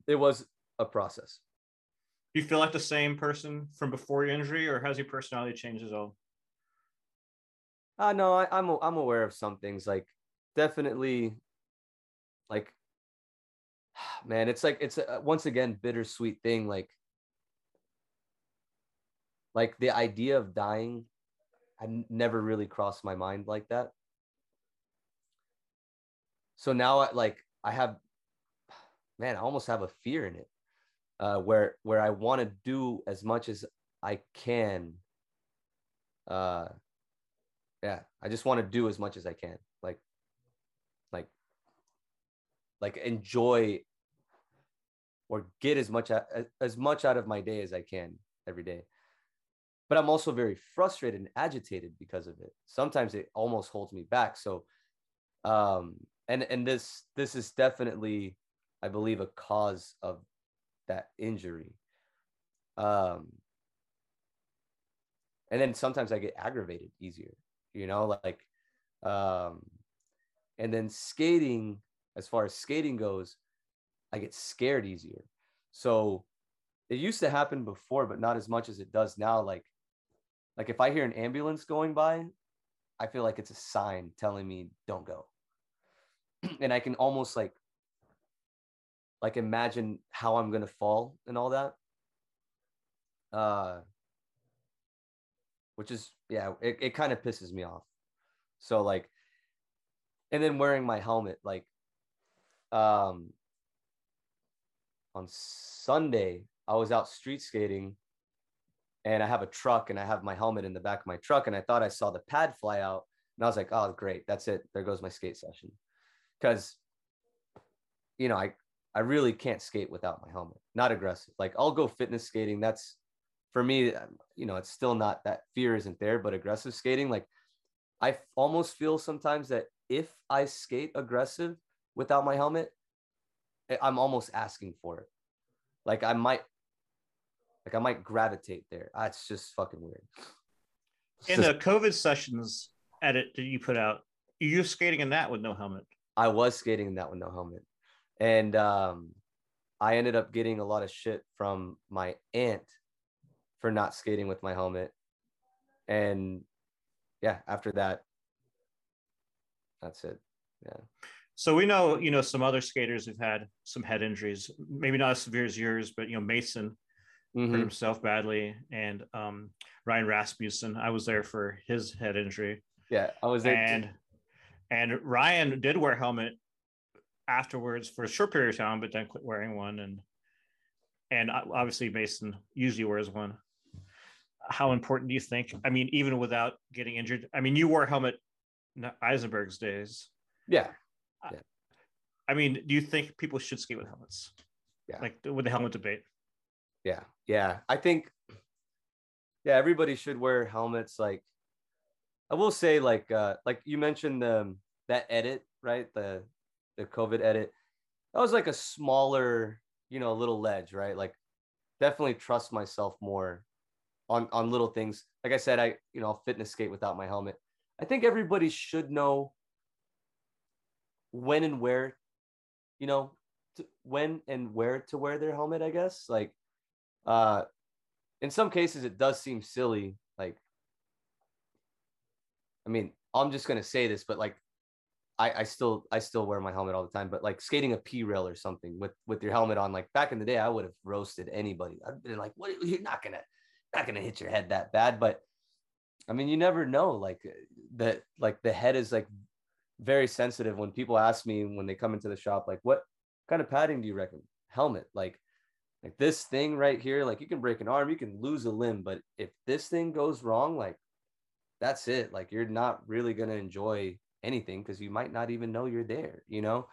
it was a process. Do you feel like the same person from before your injury, or has your personality changed at all? Uh no, I, I'm I'm aware of some things. Like definitely, like (sighs) man, it's like it's a, once again bittersweet thing. Like like the idea of dying, n- never really crossed my mind like that. So now, I, like I have, (sighs) man, I almost have a fear in it, uh, where where I want to do as much as I can. Uh, yeah, I just want to do as much as I can, like, like, like enjoy or get as much as as much out of my day as I can every day but I'm also very frustrated and agitated because of it. Sometimes it almost holds me back. So, um, and and this this is definitely, I believe, a cause of that injury. Um, and then sometimes I get aggravated easier, you know, like, um, and then skating, as far as skating goes, I get scared easier. So it used to happen before, but not as much as it does now. Like like if I hear an ambulance going by, I feel like it's a sign telling me don't go. (clears throat) and I can almost like like imagine how I'm gonna fall and all that. Uh which is yeah, it, it kind of pisses me off. So like and then wearing my helmet, like um on Sunday, I was out street skating and I have a truck and I have my helmet in the back of my truck and I thought I saw the pad fly out and I was like, oh, great, that's it. There goes my skate session. Because, you know, I I really can't skate without my helmet. Not aggressive. Like I'll go fitness skating. That's for me. Um, you know, it's still not that fear isn't there, but aggressive skating, like I almost feel sometimes that if I skate aggressive without my helmet, I'm almost asking for it. Like I might like I might gravitate there. Ah, it's just fucking weird. in the COVID sessions edit that you put out, you're skating in that with no helmet. I was skating in that with no helmet. And um, I ended up getting a lot of shit from my aunt for not skating with my helmet. And yeah, after that, that's it. Yeah. So we know, you know, some other skaters have had some head injuries, maybe not as severe as yours, but you know, Mason mm-hmm. hurt himself badly, and um, Ryan Rasmussen. I was there for his head injury. Yeah, I was there. And too. and Ryan did wear helmet afterwards for a short period of time, but then quit wearing one. And and obviously Mason usually wears one. How important do you think? I mean, even without getting injured. I mean, you wore a helmet Eisenberg's days. Yeah. yeah. I mean, do you think people should skate with helmets? Yeah. Like with the helmet debate. Yeah. Yeah. I think yeah, everybody should wear helmets. Like I will say, like uh like you mentioned um that edit, right? The the COVID edit. That was like a smaller, you know, a little ledge, right? Like definitely trust myself more on on little things. Like I said, I you know, fitness skate without my helmet. I think everybody should know when and where, you know, to, when and where to wear their helmet, I guess. Like uh, in some cases, it does seem silly. Like, I mean, I'm just gonna say this, but like, I, I still I still wear my helmet all the time. But like skating a P rail or something with with your helmet on, like back in the day, I would have roasted anybody. I've been like, what? You're not gonna not gonna hit your head that bad. But I mean, you never know. Like uh, that, like the head is like very sensitive. When people ask me when they come into the shop, like, what kind of padding do you recommend? Helmet. Like like this thing right here, like you can break an arm, you can lose a limb, but if this thing goes wrong, like that's it. Like you're not really gonna enjoy anything because you might not even know you're there, you know?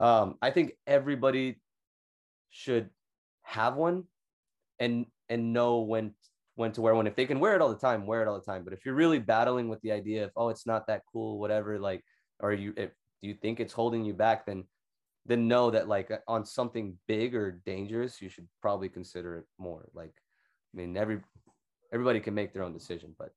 Um, I think everybody should have one and and know when when to wear one. If they can wear it all the time, wear it all the time. But if you're really battling with the idea of oh, it's not that cool, whatever, like, or you if do you think it's holding you back, then then know that like on something big or dangerous, you should probably consider it more. Like, I mean, every everybody can make their own decision, but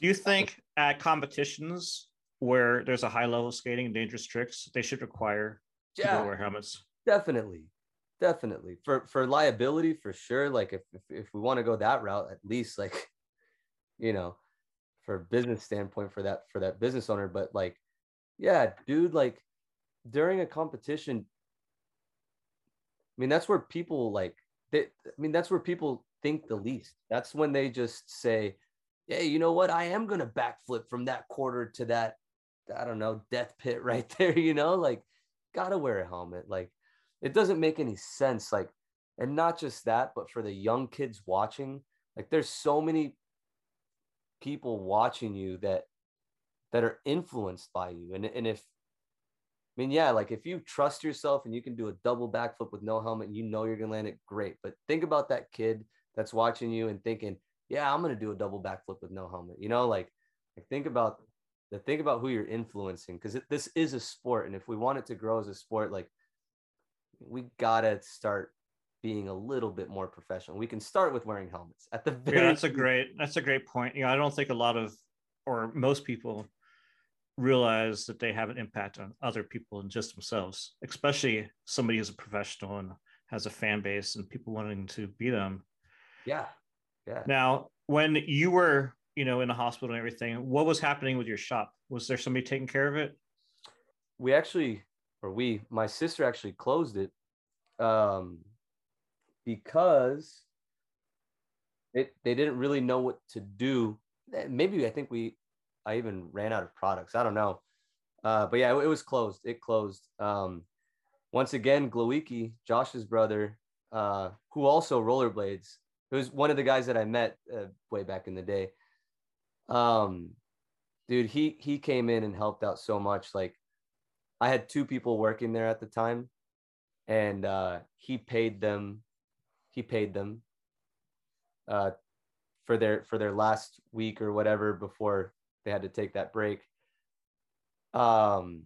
do you think at competitions where there's a high level of skating and dangerous tricks, they should require yeah, wear helmets? Definitely, definitely for for liability for sure. Like if if, if we want to go that route, at least like (laughs) you know, for a business standpoint for that for that business owner. But like, yeah, dude, like during a competition, I mean that's where people like they, I mean that's where people think the least. That's when they just say, hey, you know what? I am gonna backflip from that quarter to that, I don't know, death pit (laughs) right there. You know, like gotta wear a helmet. Like it doesn't make any sense. Like, and not just that, but for the young kids watching, like there's so many people watching you that that are influenced by you. And and if I mean, yeah, like if you trust yourself and you can do a double backflip with no helmet and you know you're gonna land it, great. But think about that kid that's watching you and thinking, yeah, I'm gonna do a double backflip with no helmet. You know, like, like think about think about who you're influencing because this is a sport, and if we want it to grow as a sport, like we gotta start being a little bit more professional. We can start with wearing helmets at the very. (laughs) Yeah, that's a great that's a great point. You know, I don't think a lot of or most people realize that they have an impact on other people and just themselves, especially somebody who's a professional and has a fan base and people wanting to be them. Yeah. Yeah. Now, when you were, you know, in the hospital and everything, what was happening with your shop? Was there somebody taking care of it? We actually, or we, my sister actually closed it um, because it they didn't really know what to do. Eh, maybe I think we, I even ran out of products. I don't know. Uh, but yeah, it, it, was closed. It closed. Um, once again, Glowicki, Josh's brother, uh, who also rollerblades, it was one of the guys that I met uh, way back in the day. Um, dude, he he came in and helped out so much. Like, I had two people working there at the time, and uh, he paid them. He paid them uh, for their for their last week or whatever before they had to take that break. Um,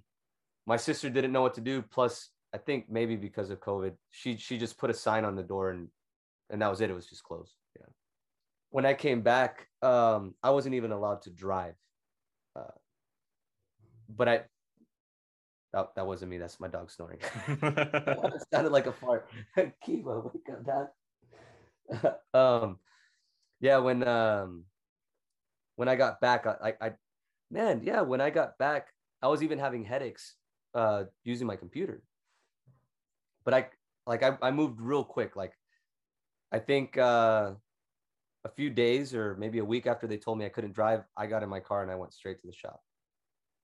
my sister didn't know what to do. Plus, I think maybe because of COVID, she she just put a sign on the door and and that was it. It was just closed. When I came back, um, I wasn't even allowed to drive. Uh, but I, that, that wasn't me. That's my dog snoring. (laughs) it sounded like a fart. (laughs) Kiva, wake up, dad. (laughs) um, yeah, when um, when I got back, I, I, man, yeah, when I got back, I was even having headaches uh, using my computer. But I, like, I, I moved real quick. Like, I think uh, a few days or maybe a week after they told me I couldn't drive, I got in my car and I went straight to the shop.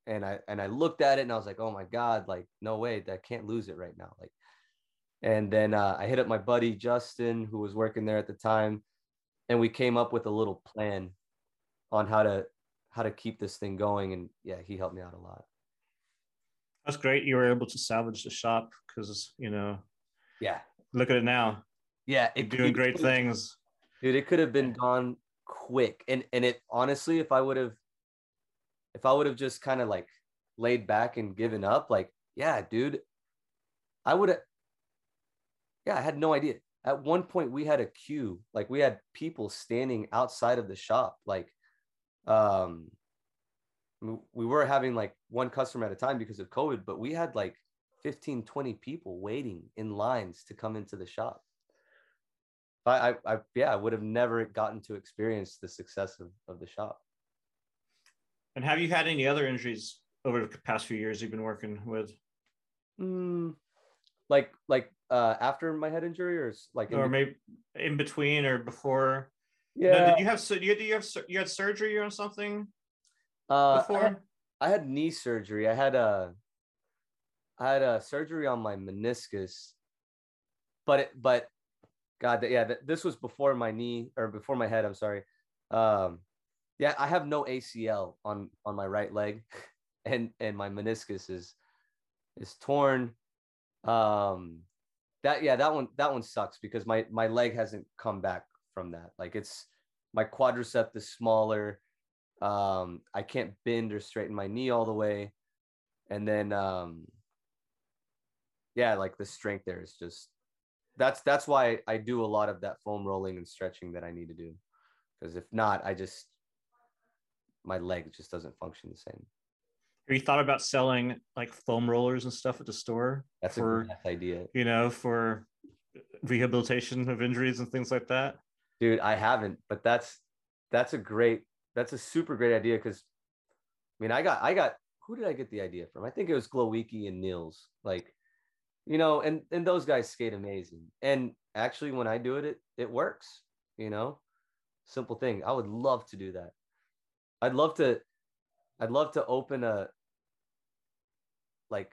And I and I looked at it and I was like, oh my god, like no way, I can't lose it right now. Like, and then uh, I hit up my buddy Justin, who was working there at the time, and we came up with a little plan on how to how to keep this thing going. And yeah, he helped me out a lot. That's great. You were able to salvage the shop because you know. Yeah. Look at it now yeah, it doing great things, dude. It could have been gone quick, and and it honestly, if I would have, if I would have just kind of like laid back and given up, like, yeah, dude, I would have. Yeah, I had no idea. At one point, we had a queue, like we had people standing outside of the shop, like, um, we were having like one customer at a time because of COVID, but we had like 15, 20 people waiting in lines to come into the shop. I, I, yeah, I would have never gotten to experience the success of, of the shop. And have you had any other injuries over the past few years you've been working with? Mm, like, like uh, after my head injury, or like, or maybe in between or before. Yeah. did you have so you had you have you had surgery or something? Uh, before I had, I had knee surgery. I had a I had a surgery on my meniscus, but it, but God, yeah, this was before my knee or before my head. I'm sorry. Um, yeah, I have no ACL on on my right leg, (laughs) and and my meniscus is is torn. Um, that yeah, that one that one sucks because my my leg hasn't come back from that. Like it's my quadricep is smaller. Um, I can't bend or straighten my knee all the way. And then um yeah, like the strength there is just that's that's why I do a lot of that foam rolling and stretching that I need to do. Because if not, I just my leg just doesn't function the same. Have you thought about selling like foam rollers and stuff at the store? That's for, a good idea. You know, for rehabilitation of injuries and things like that? Dude, I haven't, but that's that's a great that's a super great idea because I mean I got I got who did I get the idea from? I think it was Glowicki and Nils. Like, you know, and and those guys skate amazing. And actually when I do it, it it works, you know. Simple thing. I would love to do that. I'd love to I'd love to open a like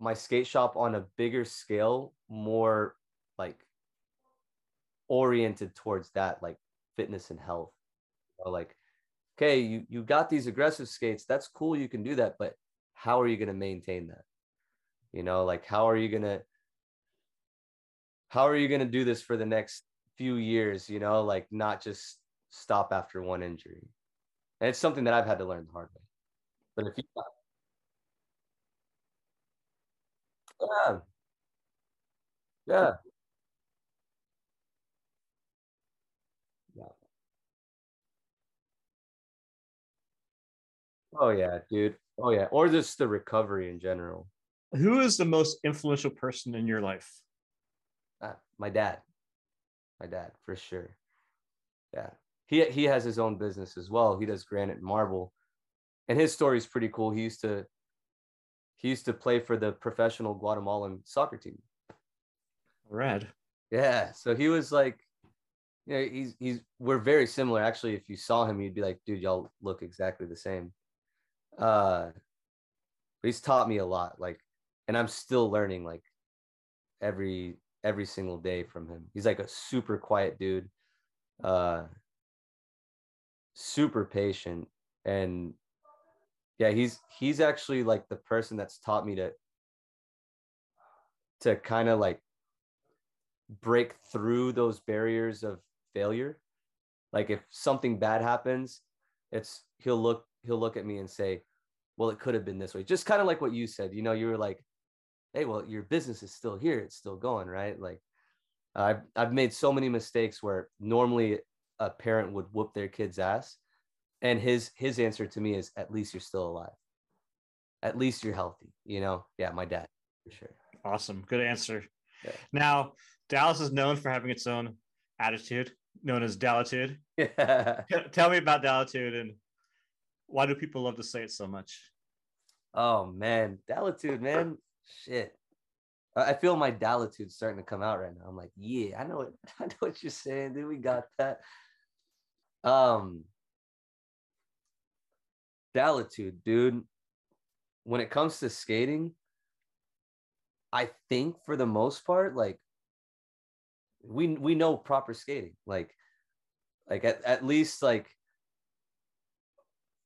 my skate shop on a bigger scale, more like oriented towards that, like fitness and health. You know, like, okay, you you got these aggressive skates. That's cool. You can do that, but how are you going to maintain that? You know, like how are you to how are you to do this for the next few years? You know, like not just stop after one injury. And it's something that I've had to learn the hard way. But if you yeah, yeah. Oh yeah, dude. Oh yeah. Or just the recovery in general. Who is the most influential person in your life? Uh, my dad. My dad, for sure. Yeah. He he has his own business as well. He does granite and marble and his story is pretty cool. He used to he used to play for the professional Guatemalan soccer team. Red. Yeah. So he was like, you know, he's he's we're very similar. Actually, if you saw him, you'd be like, dude, y'all look exactly the same. Uh he's taught me a lot, like, and I'm still learning like every every single day from him. He's like a super quiet dude, uh super patient and yeah he's he's actually like the person that's taught me to to kind of like break through those barriers of failure like if something bad happens it's he'll look he'll look at me and say well it could have been this way just kind of like what you said you know you were like hey well your business is still here it's still going right? Like i've i've made so many mistakes where normally a parent would whoop their kid's ass and his his answer to me is at least you're still alive. At least you're healthy you know? Yeah my dad for sure. Awesome good answer. Yeah. now dallas is known for having its own attitude known as dalitude. (laughs) Yeah. tell me about dalitude and why do people love to say it so much? Oh man dalitude man shit I feel my dalitude starting to come out right now. I'm like, yeah, I know what (laughs) I know what you're saying, dude. We got that. Um, Dalitude, dude. When it comes to skating, I think for the most part, like we we know proper skating. Like, like at, at least like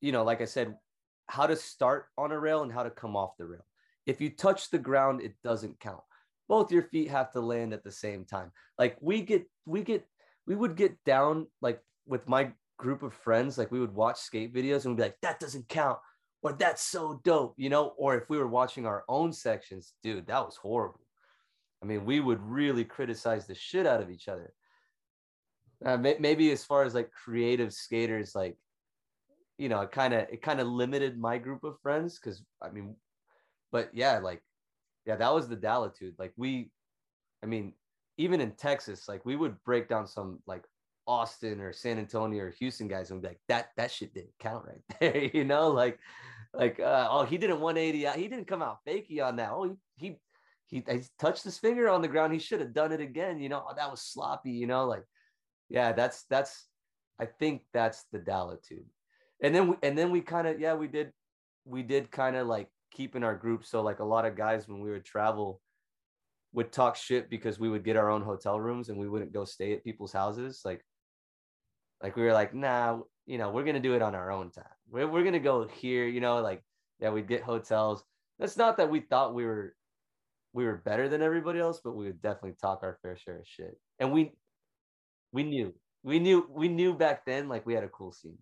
you know, like I said, how to start on a rail and how to come off the rail. If you touch the ground, it doesn't count. Both your feet have to land at the same time. Like we get we get we would get down like with my group of friends, like we would watch skate videos and we'd be like, that doesn't count, or that's so dope, you know? Or if we were watching our own sections, dude, that was horrible. I mean, we would really criticize the shit out of each other. Uh, maybe as far as like creative skaters, like, you know, it kind of it kind of limited my group of friends because I mean, but yeah, like, yeah, that was the Dalitude. Like we, I mean, even in Texas, like we would break down some like Austin or San Antonio or Houston guys and be like, that that shit didn't count right (laughs) there, you know, like like uh, oh he didn't 180, he didn't come out fakey on that. Oh he he he, touched his finger on the ground. He should have done it again, you know. Oh, that was sloppy, you know, like yeah, that's that's I think that's the Dalitude. And then we and then we kind of yeah we did we did kind of like keep in our group. So like a lot of guys when we would travel would talk shit because we would get our own hotel rooms and we wouldn't go stay at people's houses. Like like we were like, nah, you know, we're gonna do it on our own time. We're we're gonna go here, you know, like yeah, we'd get hotels. That's not that we thought we were we were better than everybody else, but we would definitely talk our fair share of shit. And we we knew we knew we knew back then like we had a cool scene.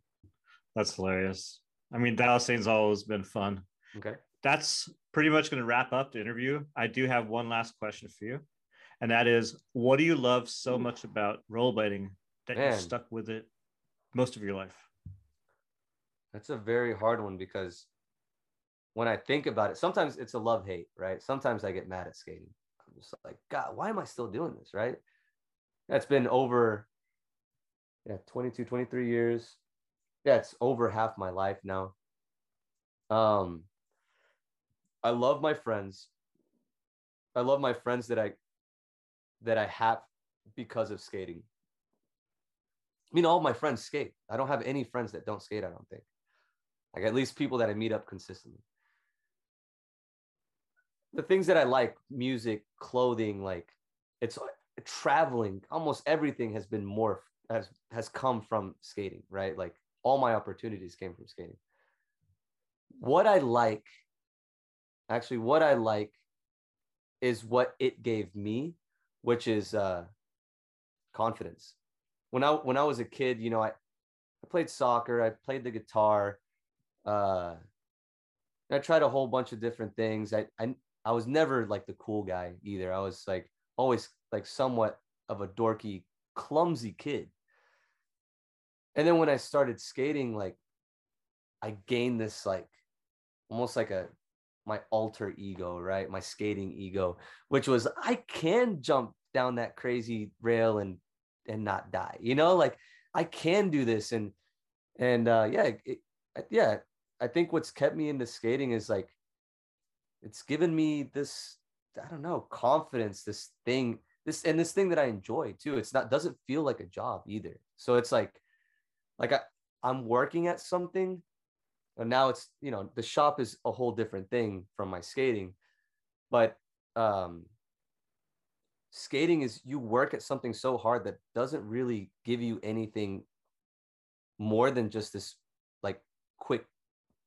That's hilarious. I mean, Dallas scene's always been fun. Okay. That's pretty much going to wrap up the interview. I do have one last question for you, and that is, what do you love so much about rollerblading that Man. you stuck with it most of your life? That's a very hard one because when I think about it, sometimes it's a love hate, right? Sometimes I get mad at skating. I'm just like, God, why am I still doing this, right? That's been over, yeah, 22, 23 years. Yeah, it's over half my life now. Um, I love my friends. I love my friends that I that I have because of skating. I mean, all my friends skate. I don't have any friends that don't skate. I don't think. Like at least people that I meet up consistently. The things that I like, music, clothing, like it's traveling. Almost everything has been morphed has has come from skating, right? Like all my opportunities came from skating. What I like, actually, what I like is what it gave me, which is uh confidence. When I when I was a kid, you know, I, I played soccer, I played the guitar, uh I tried a whole bunch of different things. I I I was never like the cool guy either. I was like always like somewhat of a dorky, clumsy kid. And then when I started skating, like I gained this like almost like a my alter ego, right? My skating ego, which was I can jump down that crazy rail and and not die. You know, like I can do this and and uh yeah, it, yeah, I think what's kept me into skating is like it's given me this I don't know, confidence, this thing, this and this thing that I enjoy too. It's not doesn't feel like a job either. So it's like like I, I'm working at something and now it's you know the shop is a whole different thing from my skating but um skating is you work at something so hard that doesn't really give you anything more than just this like quick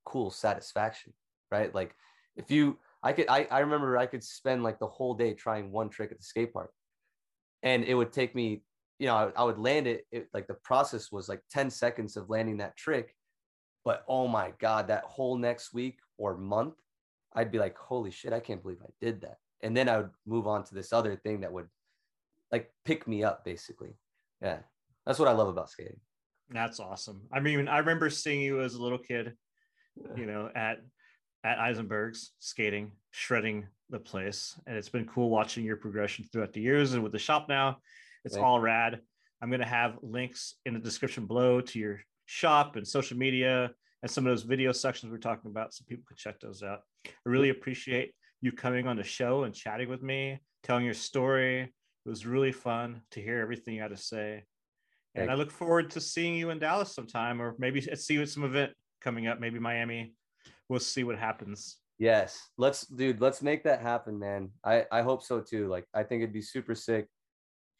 cool satisfaction right? Like if you i could i, I remember i could spend like the whole day trying one trick at the skate park. And it would take me you know i, I would land it, it like the process was like 10 seconds of landing that trick but oh my god that whole next week or month i'd be like holy shit i can't believe i did that and then i would move on to this other thing that would like pick me up basically yeah that's what i love about skating That's awesome. I mean, I remember seeing you as a little kid, you know, at at Eisenberg's skating, shredding the place, and it's been cool watching your progression throughout the years. And with the shop now, it's Thank all rad. I'm gonna have links in the description below to your shop and social media and some of those video sections we're talking about, so people can check those out. I really appreciate you coming on the show and chatting with me, telling your story. It was really fun to hear everything you had to say. And Thank I look forward to seeing you in Dallas sometime, or maybe see you at some event coming up, maybe Miami. We'll see what happens. yes let's dude let's make that happen man i i hope so too like i think it'd be super sick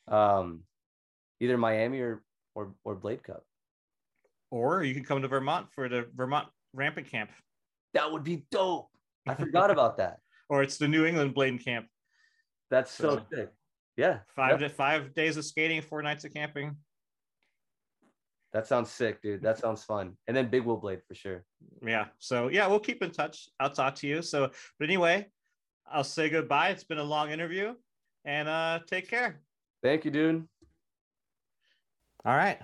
um either miami or or or blade cup Or you can come to Vermont for the Vermont Rampant Camp, that would be dope i (laughs) forgot about that or it's the New England Blade Camp. that's so So- sick yeah Five Yep. to five days of skating, four nights of camping. that sounds sick dude that sounds fun and then big wheel blade for sure Yeah. So yeah, we'll keep in touch. I'll talk to you. So, but anyway, I'll say goodbye. It's been a long interview, and uh, take care. thank you dude All right.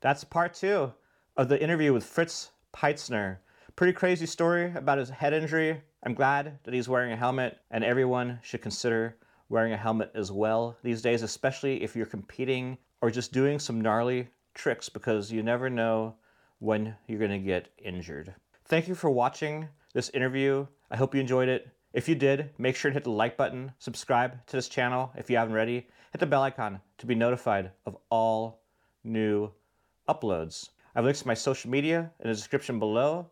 That's part two of the interview with Fritz Peitzner. Pretty crazy story about his head injury. I'm glad that he's wearing a helmet, and everyone should consider wearing a helmet as well these days, especially if you're competing or just doing some gnarly tricks because you never know when you're going to get injured. Thank you for watching this interview. I hope you enjoyed it. If you did, make sure to hit the like button, subscribe to this channel if you haven't already, hit the bell icon to be notified of all new uploads. I've links to my social media in the description below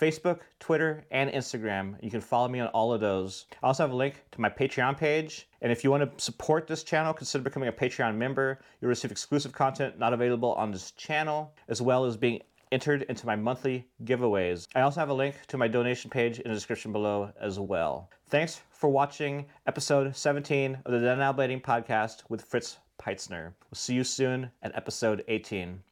Facebook, Twitter, and Instagram. You can follow me on all of those. I also have a link to my Patreon page. And if you want to support this channel, consider becoming a Patreon member. You'll receive exclusive content not available on this channel, as well as being entered into my monthly giveaways. I also have a link to my donation page in the description below as well. Thanks for watching episode 17 of the Denial Blading podcast with Fritz Peitzner. We'll see you soon at episode 18.